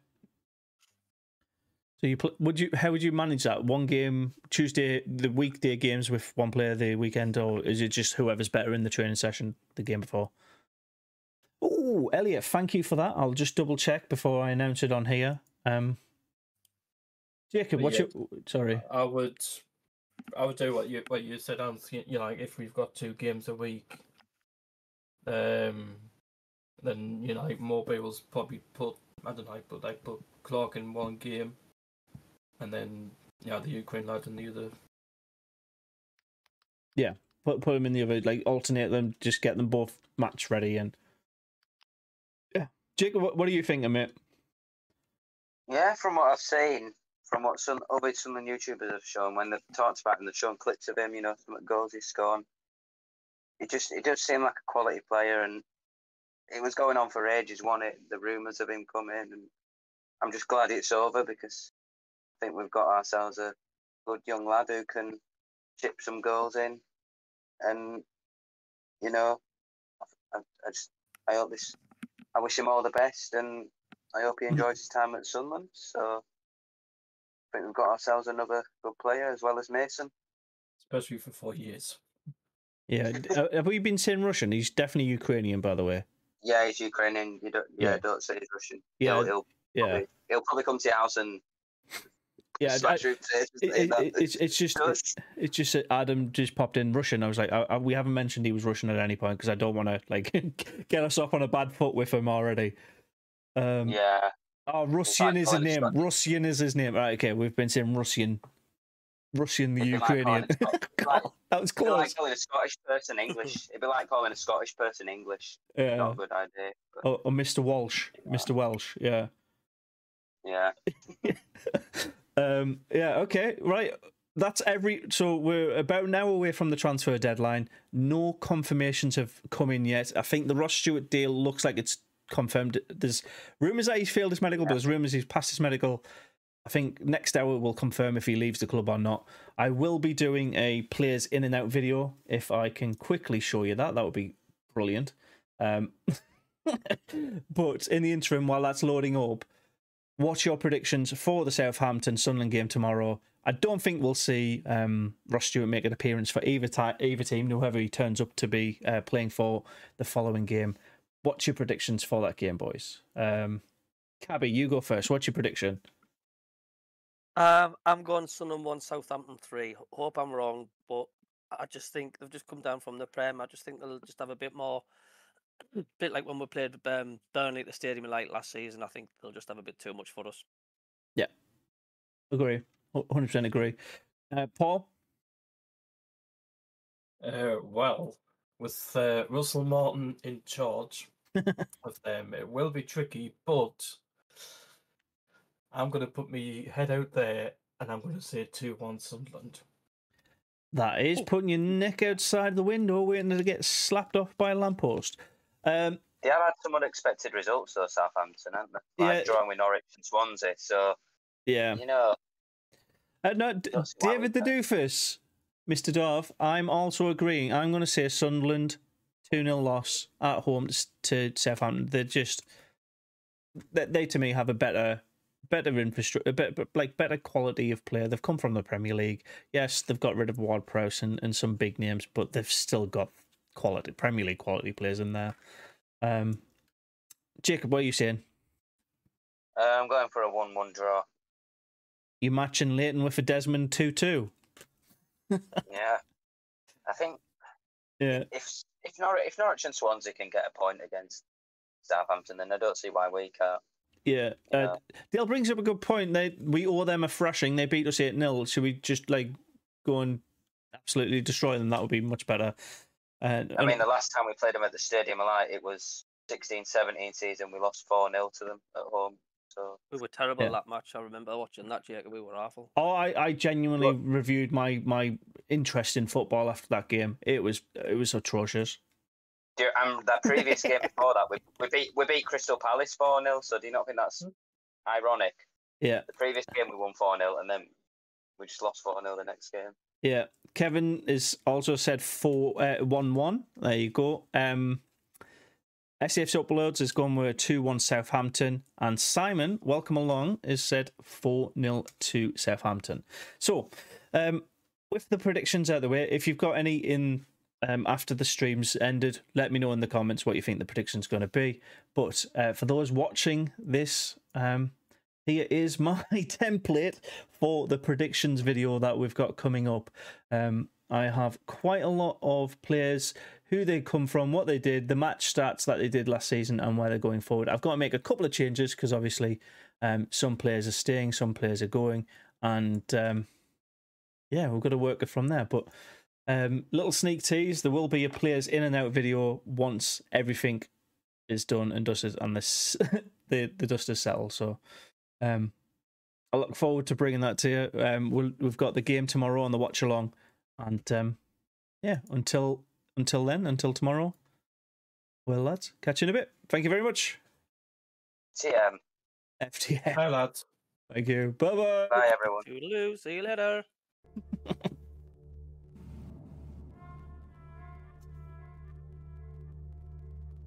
So you pl- would you how would you manage that one game Tuesday the weekday games with one player the weekend or is it just whoever's better in the training session the game before? Oh, Elliot, thank you for that. I'll just double check before I announce it on here. Um, Jacob, what's yeah. your sorry? I would, I would do what you what you said. I'm you know like if we've got two games a week, um, then you know like more people's probably put I don't know like put like put Clarke in one game, and then yeah the Ukraine lad in the other. Yeah, put put them in the other like alternate them, just get them both match ready and yeah. Jacob, what, what do you think, mate? Yeah, from what I've seen, from what some other some of the YouTubers have shown, when they've talked about him, they've shown clips of him, you know, some goals he's scored. It just it does seem like a quality player, and it was going on for ages. One, it the rumours of him coming, and I'm just glad it's over because I think we've got ourselves a good young lad who can chip some goals in, and you know, I, I just I hope this. I wish him all the best, and I hope he mm. enjoys his time at Sunderland. So think we've got ourselves another good player as well as Mason. Especially for four years. Yeah, d- uh, have we been saying Russian? He's definitely Ukrainian, by the way. Yeah, he's Ukrainian. You don't, yeah, Yeah. don't say he's Russian. Yeah, he'll, he'll, Yeah, probably, he'll probably come to your house and yeah. I- smash your face and it, it, it- it's it's just it's just that Adam just popped in Russian. I was like, I, I, we haven't mentioned he was Russian at any point because I don't want to like [LAUGHS] get us off on a bad foot with him already. Um, yeah, Oh, Russian is his name. Russian is his name. Right, okay, we've been saying Russian. Russian the It'd be like Ukrainian. [LAUGHS] like- that was it'd be like close. calling a Scottish person English. It'd be like calling a Scottish person English. Not Yeah. a good idea. But Or, or Mr. Walsh. Mr. Welsh. Yeah. yeah, [LAUGHS] um, yeah, okay, right. That's every. So we're about an hour away from the transfer deadline. No confirmations have come in yet. I think the Ross Stewart deal looks like it's confirmed. There's rumours that he's failed his medical, but there's rumours he's passed his medical. I think next hour will confirm if he leaves the club or not. I will be doing a players in and out video. If I can quickly show you that, that would be brilliant. Um, [LAUGHS] but in the interim, while that's loading up, what's your predictions for the Southampton Sunderland game tomorrow? I don't think we'll see um, Ross Stewart make an appearance for either, either team, whoever he turns up to be uh, playing for the following game. What's your predictions for that game, boys? Um, Cabby, you go first. What's your prediction? Um, I'm going Sunderland one, Southampton three. Hope I'm wrong, but I just think they've just come down from the Prem. I just think they'll just have a bit more, a [CLEARS THROAT] bit like when we played um, Burnley at the Stadium like last season. I think they'll just have a bit too much for us. Yeah, agree. 100% agree. Uh, Paul? Uh, well, with uh, Russell Martin in charge of them, it will be tricky, but I'm going to put my head out there and I'm going to say 2 1 Sunderland. That is putting your neck outside the window waiting to get slapped off by a lamppost. Um, they have had some unexpected results though, Southampton, haven't they? Like Yeah. drawing with Norwich and Swansea. So yeah. you know, Uh, no, D- Don't see why David the Doofus, Mr. Dove, I'm also agreeing. I'm going to say Sunderland 2 0 loss at home to, to Southampton. They're just, they, they to me have a better better infrastructure, better, like better quality of player. They've come from the Premier League. Yes, they've got rid of Ward Prowse and, and some big names, but they've still got quality Premier League quality players in there. Um, Jacob, what are you saying? Uh, I'm going for a one-one draw. You matching Leighton with a Desmond two-two? [LAUGHS] Yeah, I think Yeah, if if Norwich, if Norwich and Swansea can get a point against Southampton, then I don't see why we can't. yeah. Uh, Dale brings up a good point. They we owe them a thrashing. They beat us eight 0 Should we just like go and absolutely destroy them? That would be much better. And I mean, the last time we played them at the Stadium of Light, it was 16-17 season. We lost four 0 to them at home. So We were terrible Yeah. that match. I remember watching that, Jacob. We were awful. Oh, I, I genuinely reviewed my my interest in football after that game. It was it was atrocious. Do you- and that previous game [LAUGHS] before that, we, we beat we beat Crystal Palace four 0 So do you not think that's ironic? Yeah, The previous game we won four 0 and then we just lost four 0 the next game. yeah. Kevin is also said four uh, one one. There you go. Um, SAF's uploads has gone with two one Southampton, and Simon, welcome along, is said four 0 to Southampton. So, um, with the predictions out of the way, if you've got any in um, after the streams ended, let me know in the comments what you think the prediction's going to be. But uh, for those watching this, um, here is [LAUGHS] my template for the predictions video that we've got coming up. Um, I have quite a lot of players, who they come from, what they did, the match stats that they did last season, and where they're going forward. I've got to make a couple of changes because obviously um, some players are staying, some players are going, and um, yeah, we've got to work it from there. But um, little sneak tease: there will be a players in and out video once everything is done and dusted, and this [LAUGHS] the the dust is settled. So, um, I look forward to bringing that to you. Um, we'll, we've got the game tomorrow on the watch along, and um, yeah, until until then, until tomorrow. Well, lads, catch you in a bit. Thank you very much. TM. FTF. Hi, lads. Thank you. Bye bye. Bye everyone. Toodaloo. See you later. [LAUGHS]